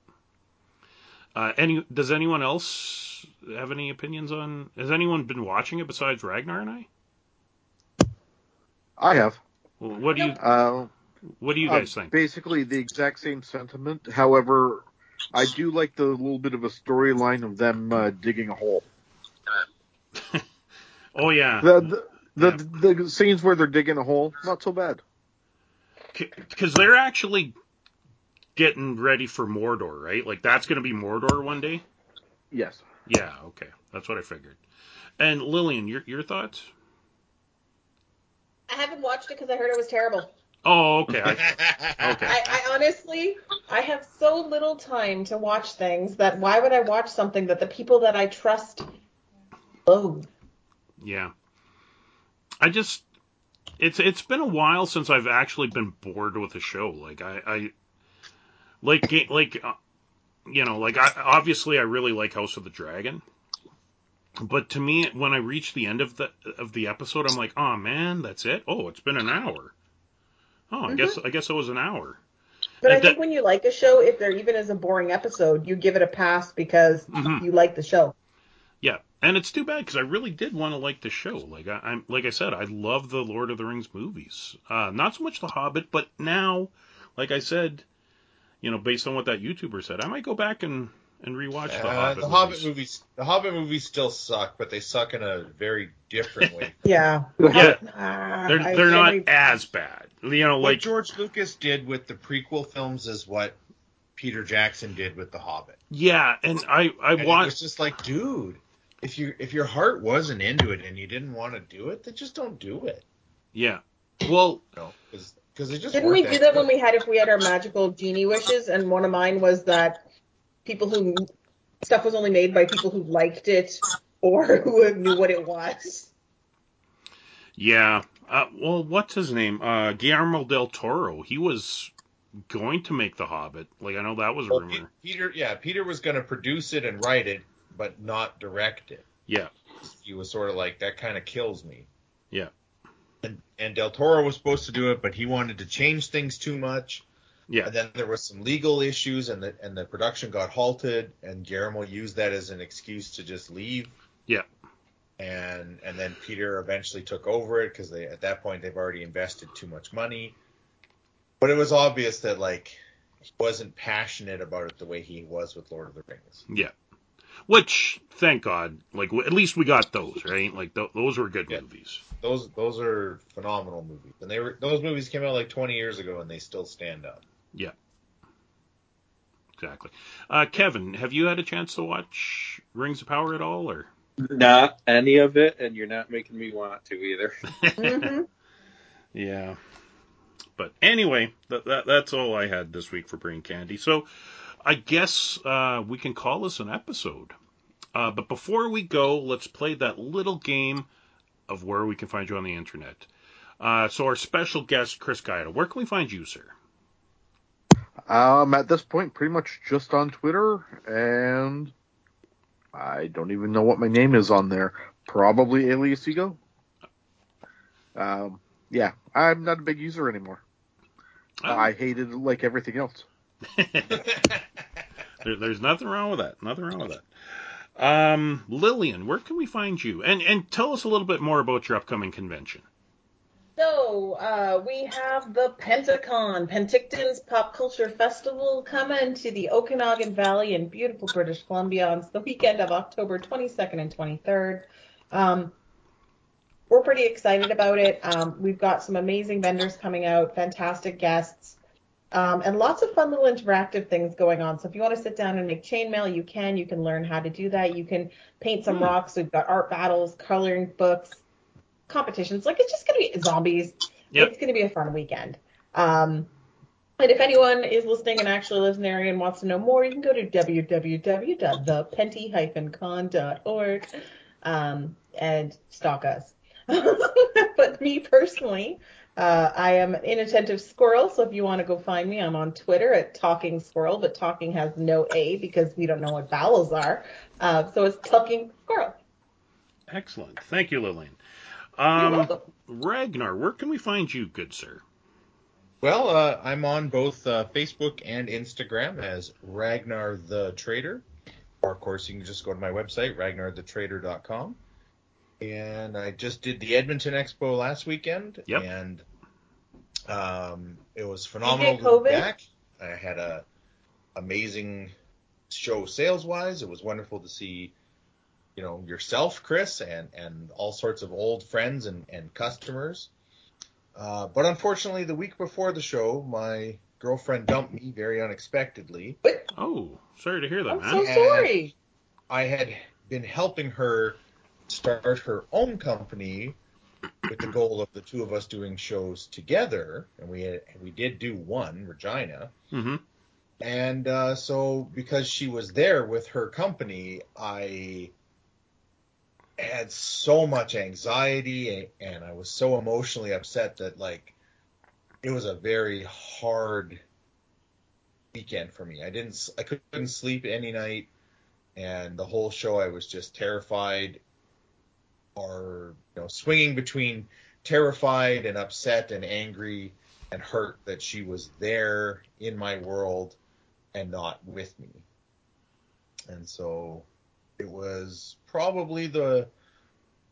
Uh, any does anyone else have any opinions on? Has anyone been watching it besides Ragnar and I? I have. Well, What do you Uh, What do you uh, guys think? Basically, the exact same sentiment. However, I do like the little bit of a storyline of them uh, digging a hole. Oh yeah, The the, the the scenes where they're digging a hole, not so bad. because they're actually getting ready for Mordor, right? Like that's going to be Mordor one day. Yes. Yeah, okay, that's what I figured. And Lillian, your your thoughts? I haven't watched it because I heard it was terrible. Oh, okay. I, Okay. I, I honestly, I have so little time to watch things that why would I watch something that the people that I trust loathe? yeah. I just it's it's been a while since I've actually been bored with a show. Like I, I like like uh, you know like I obviously I really like House of the Dragon. But to me, when I reach the end of the of the episode, I'm like, oh man, that's it. Oh, it's been an hour. Oh, I guess I guess it was an hour. But I think that- when you like a show, if there even is a boring episode, you give it a pass because Mhm. you like the show. Yeah, and it's too bad because I really did want to like the show. Like I, I'm, like I said, I love the Lord of the Rings movies. Uh, not so much the Hobbit, but now, like I said, you know, based on what that YouTuber said, I might go back and and rewatch the Uh, Hobbit. the movies. Hobbit movies, the Hobbit movies still suck, but they suck in a very different way. Yeah. Yeah. Ah, They're they're not every- as bad. You know, what like George Lucas did with the prequel films is what Peter Jackson did with The Hobbit. yeah, and I I And it want was just like, dude, if you if your heart wasn't into it and you didn't want to do it, then just don't do it. yeah. Well, You know, because it just Didn't we do that when we had if we had our magical genie wishes? And one of mine was that people who stuff was only made by people who liked it or who knew what it was. yeah. Uh, well, what's his name? Uh, Guillermo del Toro. He was going to make the Hobbit. Like I know that was a Well, rumor. Peter, yeah, Peter was going to produce it and write it, but not direct it. Yeah. He was sort of like that kind of kills me. Yeah. And, and Del Toro was supposed to do it, but he wanted to change things too much. Yeah. And then there was some legal issues, and the and the production got halted, and Guillermo used that as an excuse to just leave. Yeah. And and then Peter eventually took over it because they at that point they've already invested too much money. But it was obvious that like he wasn't passionate about it the way he was with Lord of the Rings. Yeah. Which, thank God, like at least we got those, right? Like th- those were good Yeah. movies. Those those are phenomenal movies, and they were those movies came out like 20 years ago, and they still stand up. Yeah, exactly. Uh, Kevin, have you had a chance to watch Rings of Power at all, or? Not any of it, and you're not making me want to either. hmm Yeah. But anyway, that, that that's all I had this week for Brain Candy. So I guess uh, we can call this an episode. Uh, but before we go, let's play that little game of where we can find you on the internet. Uh, so our special guest, Chris Gaida, where can we find you, sir? Um, at this point, pretty much just on Twitter, and I don't even know what my name is on there. Probably Alias Ego. Um, yeah, I'm not a big user anymore. Oh, I hated it like everything else. there, there's nothing wrong with that. Nothing wrong with that. Um, Lillian, where can we find you? And and tell us a little bit more about your upcoming convention. So uh, we have the PentiCon, Penticton's Pop Culture Festival, coming to the Okanagan Valley in beautiful British Columbia on the weekend of October 22nd and 23rd. Um, we're pretty excited about it. Um, we've got some amazing vendors coming out, fantastic guests, um, and lots of fun little interactive things going on. So if you want to sit down and make chainmail, you can. You can learn how to do that. You can paint some Hmm. rocks. We've got art battles, coloring books, competitions. Like it's just going to be zombies. Yep. It's going to be a fun weekend. Um, and if anyone is listening and actually lives in the area and wants to know more, you can go to www.thepenti-con.org um, and stalk us. but me personally, uh, I am an inattentive squirrel, so if you want to go find me, I'm on Twitter at Talking Squirrel, but talking has no A because we don't know what vowels are. Uh, so it's Talking Squirrel. Excellent. Thank you, Lillian. You're Um, welcome. Ragnar, where can we find you, good sir? Well, uh, I'm on both uh, Facebook and Instagram as Ragnar the Trader. Or, of course, you can just go to my website, ragnarthetrader.com. And I just did the Edmonton Expo last weekend. Yep. And um, it was phenomenal to be COVID? back. I had a amazing show sales wise. It was wonderful to see, you know, yourself, Chris, and, and all sorts of old friends and, and customers. Uh, but unfortunately, the week before the show, my girlfriend dumped me very unexpectedly. Oh, sorry to hear that, I'm man. so Yeah. sorry. I had been helping her start her own company with the goal of the two of us doing shows together, and we had, we did do one, Regina. hmm And uh, so, because she was there with her company, I had so much anxiety and I was so emotionally upset that, like, it was a very hard weekend for me. I didn't, I couldn't sleep any night, and the whole show I was just terrified, or you know, swinging between terrified and upset and angry and hurt that she was there in my world and not with me. And so it was probably the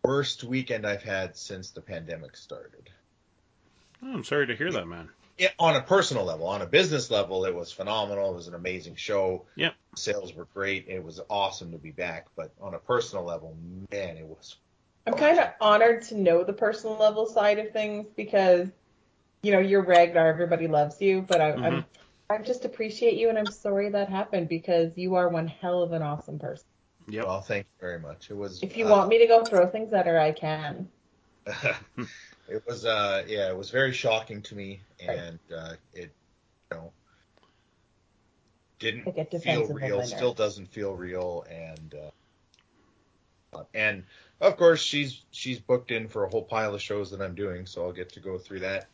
worst weekend I've had since the pandemic started. Oh, I'm sorry to hear that, man. Yeah, on a personal level, on a business level, it was phenomenal. It was an amazing show. Yep. Sales were great. It was awesome to be back. But on a personal level, man, it was. I'm kind of honored to know the personal level side of things because, you know, you're Ragnar, everybody loves you, but I, I'm I just appreciate you and I'm sorry that happened because you are one hell of an awesome person. Yep. Well, thank you very much. It was. If you uh, want me to go throw things at her, I can. it was uh yeah it was very shocking to me and uh it you know didn't I feel real still doesn't feel real and uh and of course she's she's booked in for a whole pile of shows that I'm doing so I'll get to go through that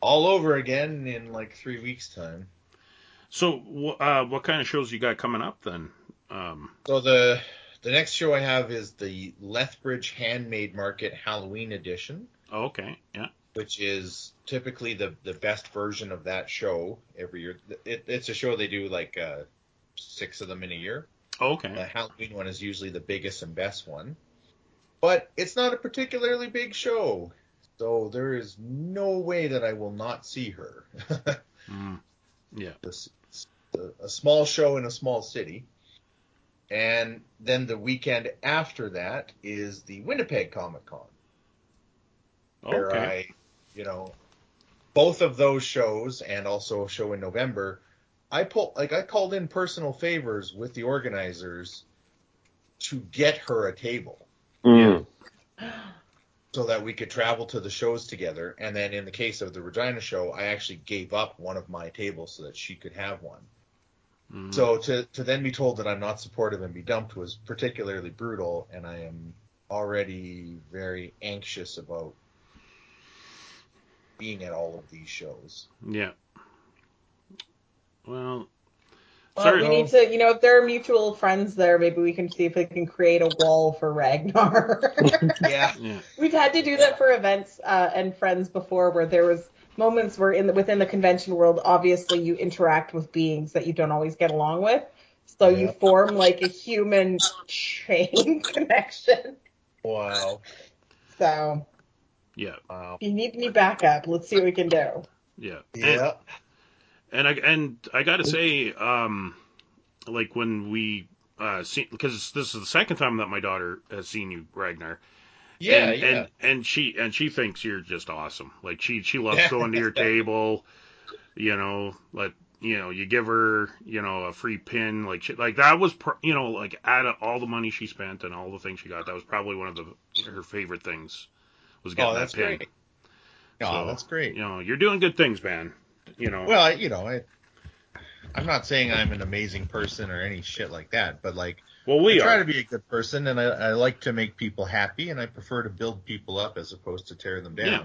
all over again in like three weeks time So, uh, what kind of shows you got coming up then? Um, so the the next show I have is the Lethbridge Handmade Market Halloween edition oh, okay, yeah. which is typically the the best version of that show every year. It, it's a show they do like uh, six of them in a year. Oh, The. Halloween one is usually the biggest and best one, but it's not a particularly big show, so there is no way that I will not see her. Mm. Yeah. This- a small show in a small city. And then the weekend after that is the Winnipeg Comic Con. where I, you know, both of those shows and also a show in November, I pull like I called in personal favors with the organizers to get her a table Mm. so that we could travel to the shows together. And then in the case of the Regina show, I actually gave up one of my tables so that she could have one. Mm. So to to then be told that I'm not supportive and be dumped was particularly brutal, and I am already very anxious about being at all of these shows. yeah. Well, Well, we need to, you know, if there are mutual friends there, maybe we can see if we can create a wall for Ragnar. Yeah, Yeah. We've had to do that for events uh, and friends before, where there was moments where in the, within the convention world, obviously you interact with beings that you don't always get along with, so you form like a human chain connection. wow, So Yeah. wow, if you need me backup, let's see what we can do. Yeah. Yeah, and I and I got to say, um, like when we uh see because this is the second time that my daughter has seen you, Ragnar. yeah, and, yeah. and and she and she thinks you're just awesome. Like she she loves going to your table. You know, like you know, you give her you know a free pin. Like she, like that was pr- you know like out of all the money she spent and all the things she got, that was probably one of the her favorite things was getting oh, that that's pin. great. Oh, So, that's great. You know, you're doing good things, man. You know. Well, I, you know, I, I'm not saying I'm an amazing person or any shit like that, but like well, we I try are. to be a good person, and I, I like to make people happy, and I prefer to build people up as opposed to tear them down. Yeah.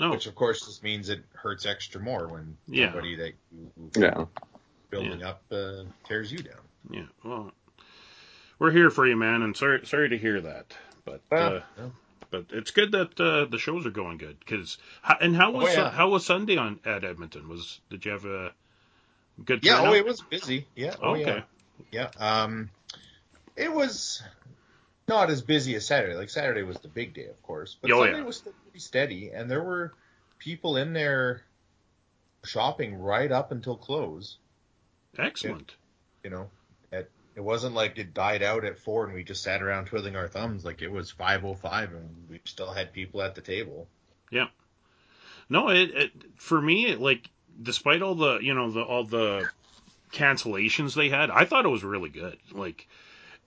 No. Which of course just means it hurts extra more when Yeah. somebody that you Yeah. building up uh, tears you down. Yeah. Well, we're here for you, man, and sorry sorry to hear that, but. Well, uh, but it's good that uh, the shows are going good. Cause and how was Oh, yeah. uh, how was Sunday on at Edmonton? Was did you have a good yeah, turnout? oh, it was busy. Yeah, oh okay. yeah, yeah. Um, it was not as busy as Saturday. Like Saturday was the big day, of course, but Oh, Sunday yeah. was still pretty steady, and there were people in there shopping right up until close. Excellent. You know, it it wasn't like it died out at four and we just sat around twiddling our thumbs. Like it was five oh five and we still had people at the table. Yeah. No, it, it for me, it, like despite all the you know the all the cancellations they had, I thought it was really good. Like,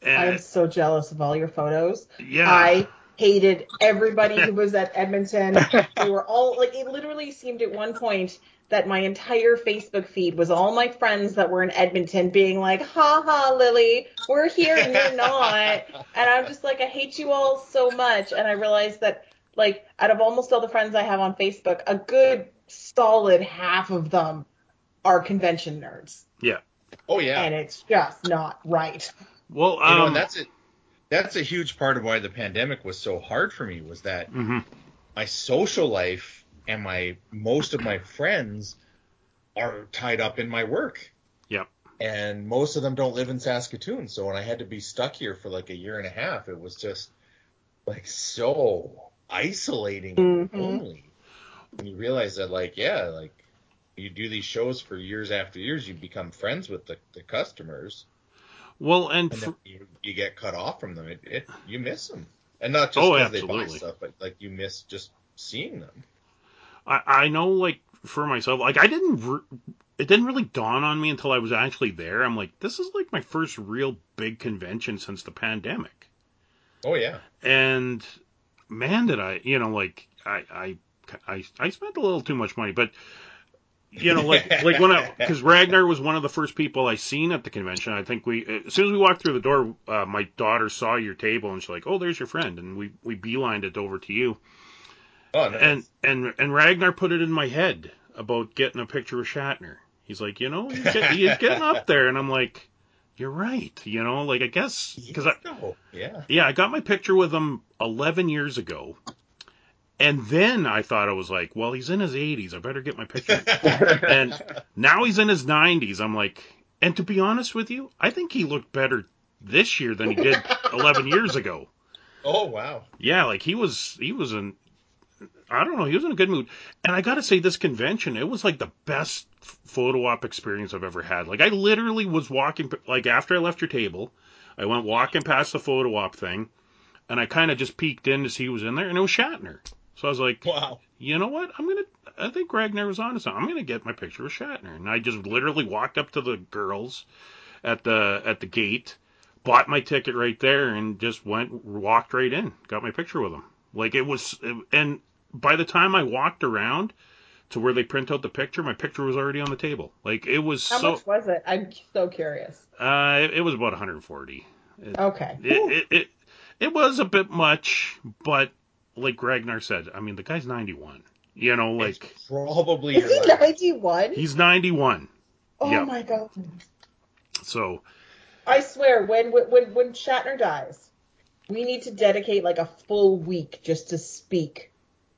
I'm so jealous of all your photos. yeah, I hated everybody who was at Edmonton. They were all like it literally seemed at one point that my entire Facebook feed was all my friends that were in Edmonton being like, "Ha ha, Lily, we're here and you're not." And I'm just like, I hate you all so much. And I realized that like out of almost all the friends I have on Facebook, a good solid half of them are convention nerds. Yeah. Oh yeah. And it's just not right. well, you know, um, that's it. That's a huge part of why the pandemic was so hard for me was that mhm. my social life and my most of my friends are tied up in my work. Yep. And most of them don't live in Saskatoon, so when I had to be stuck here for like a year and a half, it was just like so isolating and Mhm. lonely. And you realize that like yeah, like you do these shows for years after years, you become friends with the, the customers, well, and and for, you, you get cut off from them. It, it you miss them, and not just Oh, because they buy stuff, but like you miss just seeing them. I, I know like for myself, like I didn't. Re- it didn't really dawn on me until I was actually there. I'm like, this is like my first real big convention since the pandemic. Oh yeah. and man did i you know like i i i, I spent a little too much money but you know like like when i because ragnar was one of the first people i seen at the convention i think we as soon as we walked through the door uh, my daughter saw your table and she's like oh there's your friend and we we beelined it over to you Oh, nice. and and and ragnar put it in my head about getting a picture with shatner he's like you know he's, get, he's getting up there and i'm like you're right you know like i guess because i No, yeah. yeah, I got my picture with him 11 years ago. And then I thought I was like, well, he's in his 80s. I better get my picture. and now he's in his 90s. I'm like, and to be honest with you, I think he looked better this year than he did 11 years ago. Oh wow. Yeah, like he was, he was in, I don't know, he was in a good mood. And I got to say, this convention, it was like the best photo op experience I've ever had. Like I literally was walking, like after I left your table, I went walking past the photo op thing, and I kind of just peeked in to see who was in there, and it was Shatner. So I was like, Wow. you know what? I'm gonna. I think Ragnar was on to something. I'm gonna get my picture with Shatner, and I just literally walked up to the girls at the at the gate, bought my ticket right there, and just went walked right in, got my picture with him. Like it was, and by the time I walked around to where they print out the picture, my picture was already on the table. Like it was How so. much was it? I'm so curious. Uh, it, it was about 140. Okay. It, it it it was a bit much, but like Ragnar said, I mean the guy's 91. You know, like It's probably Is he 91? he's 91. Oh yeah. my god. So I swear, when when when Shatner dies, we need to dedicate like a full week just to speak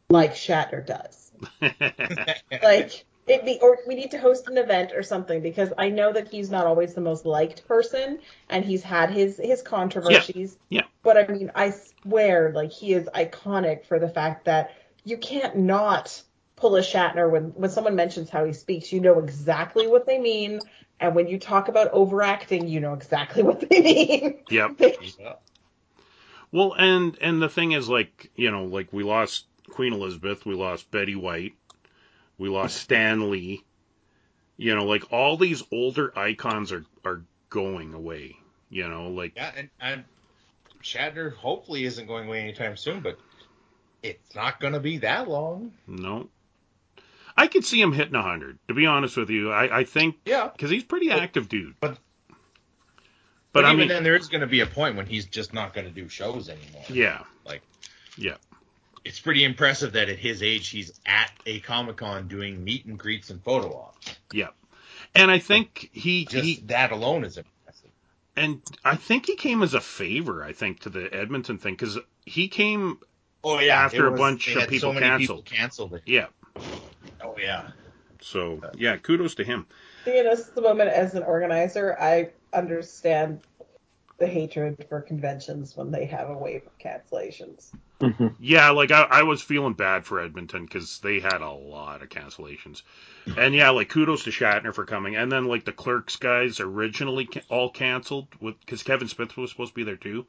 like Shatner does. Like it be, or we need to host an event or something because I know that he's not always the most liked person, and he's had his his controversies. Yeah. But I mean, I swear, like he is iconic for the fact that you can't not pull a Shatner when when someone mentions how he speaks. You know exactly what they mean, and when you talk about overacting, you know exactly what they mean. Yep. Yeah. Well, and and the thing is, like you know, like we lost Queen Elizabeth, we lost Betty White, we lost Stan Lee. You know, like all these older icons are are going away. You know, like Yeah, and, and Shatner hopefully isn't going away anytime soon, but it's not going to be that long. no. I could see him hitting hundred. To be honest with you, I I think Yeah. because he's pretty But- active, dude. but- but, But, I even mean, then, there is going to be a point when he's just not going to do shows anymore. yeah, Like, yeah, it's pretty impressive that at his age he's at a Comic Con doing meet and greets and photo ops. yeah. And I think he Just he that alone is impressive. and I think he came as a favor. I think to the Edmonton thing because he came. Oh yeah, After it a bunch of people so many canceled. people canceled it. Yeah. Oh yeah. So yeah, kudos to him. Being a woman as an organizer, I understand the hatred for conventions when they have a wave of cancellations. Mm-hmm. Yeah, like I, I was feeling bad for Edmonton because they had a lot of cancellations, and yeah, like kudos to Shatner for coming, and then like the Clerks guys originally ca- all canceled with because Kevin Smith was supposed to be there too,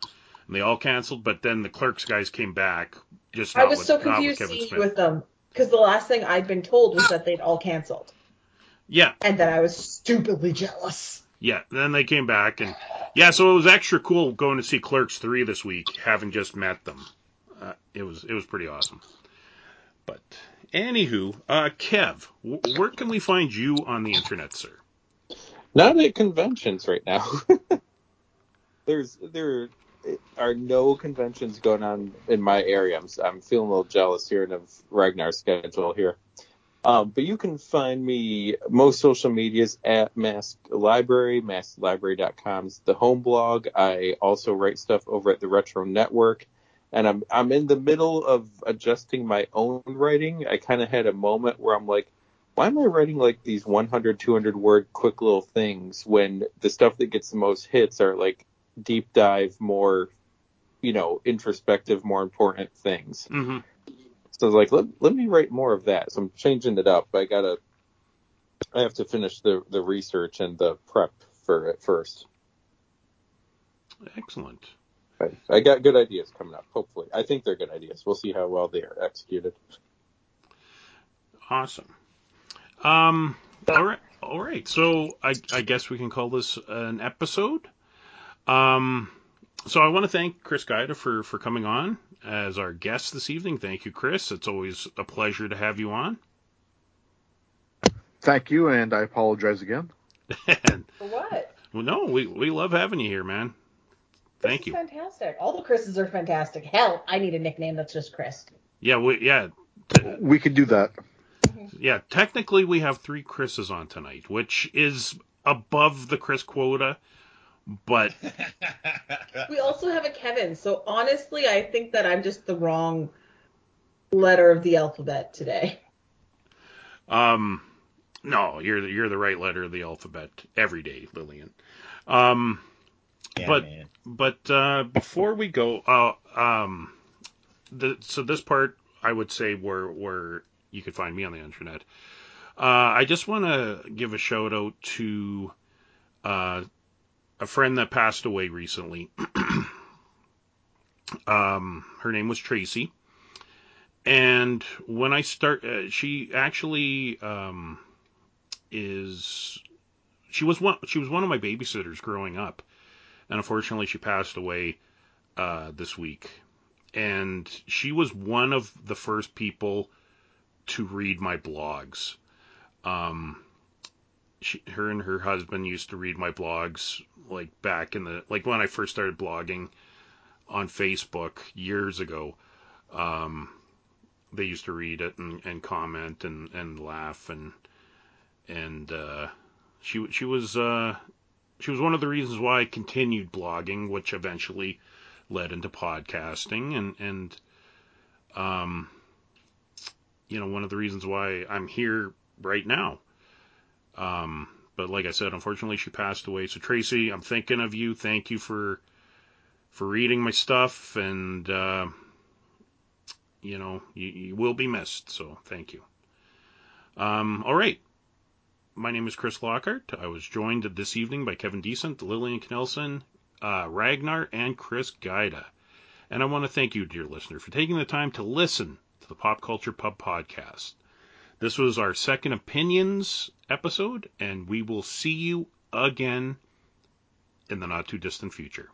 and they all canceled, but then the Clerks guys came back. Just I was with, so not with confused Kevin seeing Smith. with them because the last thing I'd been told was that they'd all canceled, Yeah, and then I was stupidly jealous. Yeah. Then they came back, and yeah, so it was extra cool going to see Clerks three this week, having just met them. Uh, it was it was pretty awesome. But anywho, uh, Kev, where can we find you on the internet, sir? Not at conventions right now. There's there are no conventions going on in my area. I'm, I'm feeling a little jealous here of Ragnar's schedule here. Um, but you can find me most social medias at Masked Library. MaskedLibrary.com is the home blog. I also write stuff over at the Retro Network, and I'm I'm in the middle of adjusting my own writing. I kind of had a moment where I'm like, why am I writing like these 100, 200 word quick little things when the stuff that gets the most hits are like deep dive, more, you know, introspective, more important things. Mm-hmm. So I was like, let, let me write more of that. So I'm changing it up. I gotta, I have to finish the, the research and the prep for it first. Excellent. I got good ideas coming up, hopefully. I think they're good ideas. We'll see how well they are executed. Awesome. Um, all right. All right. So I, I guess we can call this an episode. Um, so I want to thank Chris Gaida for, for coming on as our guest this evening. Thank you, Chris. It's always a pleasure to have you on. Thank you, and I apologize again. and, For what? well, no, we, we love having you here, man. Thank this you. Fantastic. All the Chris's are fantastic. Hell, I need a nickname that's just Chris. Yeah, we, yeah, We could do that. Mm-hmm. yeah. Technically, we have three Chris's on tonight, which is above the Chris quota, but We also have a Kevin. So honestly, I think that I'm just the wrong letter of the alphabet today. Um, no, you're the, you're the right letter of the alphabet every day, Lillian. Um, Yeah, But- man. but uh, before we go, uh, um, the, so this part I would say where where you could find me on the internet. Uh, I just want to give a shout out to uh, a friend that passed away recently. um, her name was Tracy, and when I start, uh, she actually um, is she was one she was one of my babysitters growing up, and unfortunately she passed away uh, this week. And she was one of the first people to read my blogs. Um, she, her and her husband used to read my blogs like back in the like when I first started blogging on Facebook years ago. Um, they used to read it and, and comment and, and laugh and and uh, she she was uh, she was one of the reasons why I continued blogging, which eventually led into podcasting and and um, you know one of the reasons why I'm here right now. Um, but like I said, unfortunately she passed away. So Tracy, I'm thinking of you. Thank you for for reading my stuff and uh, you know you, you will be missed. So thank you. Um, all right. My name is Chris Lockhart. I was joined this evening by Kevin Decent, Lillian Knelsen, uh, Ragnar, and Chris Gaida. And I want to thank you, dear listener, for taking the time to listen to the Pop Culture Pub podcast. This was our second opinions episode, and we will see you again in the not too distant future.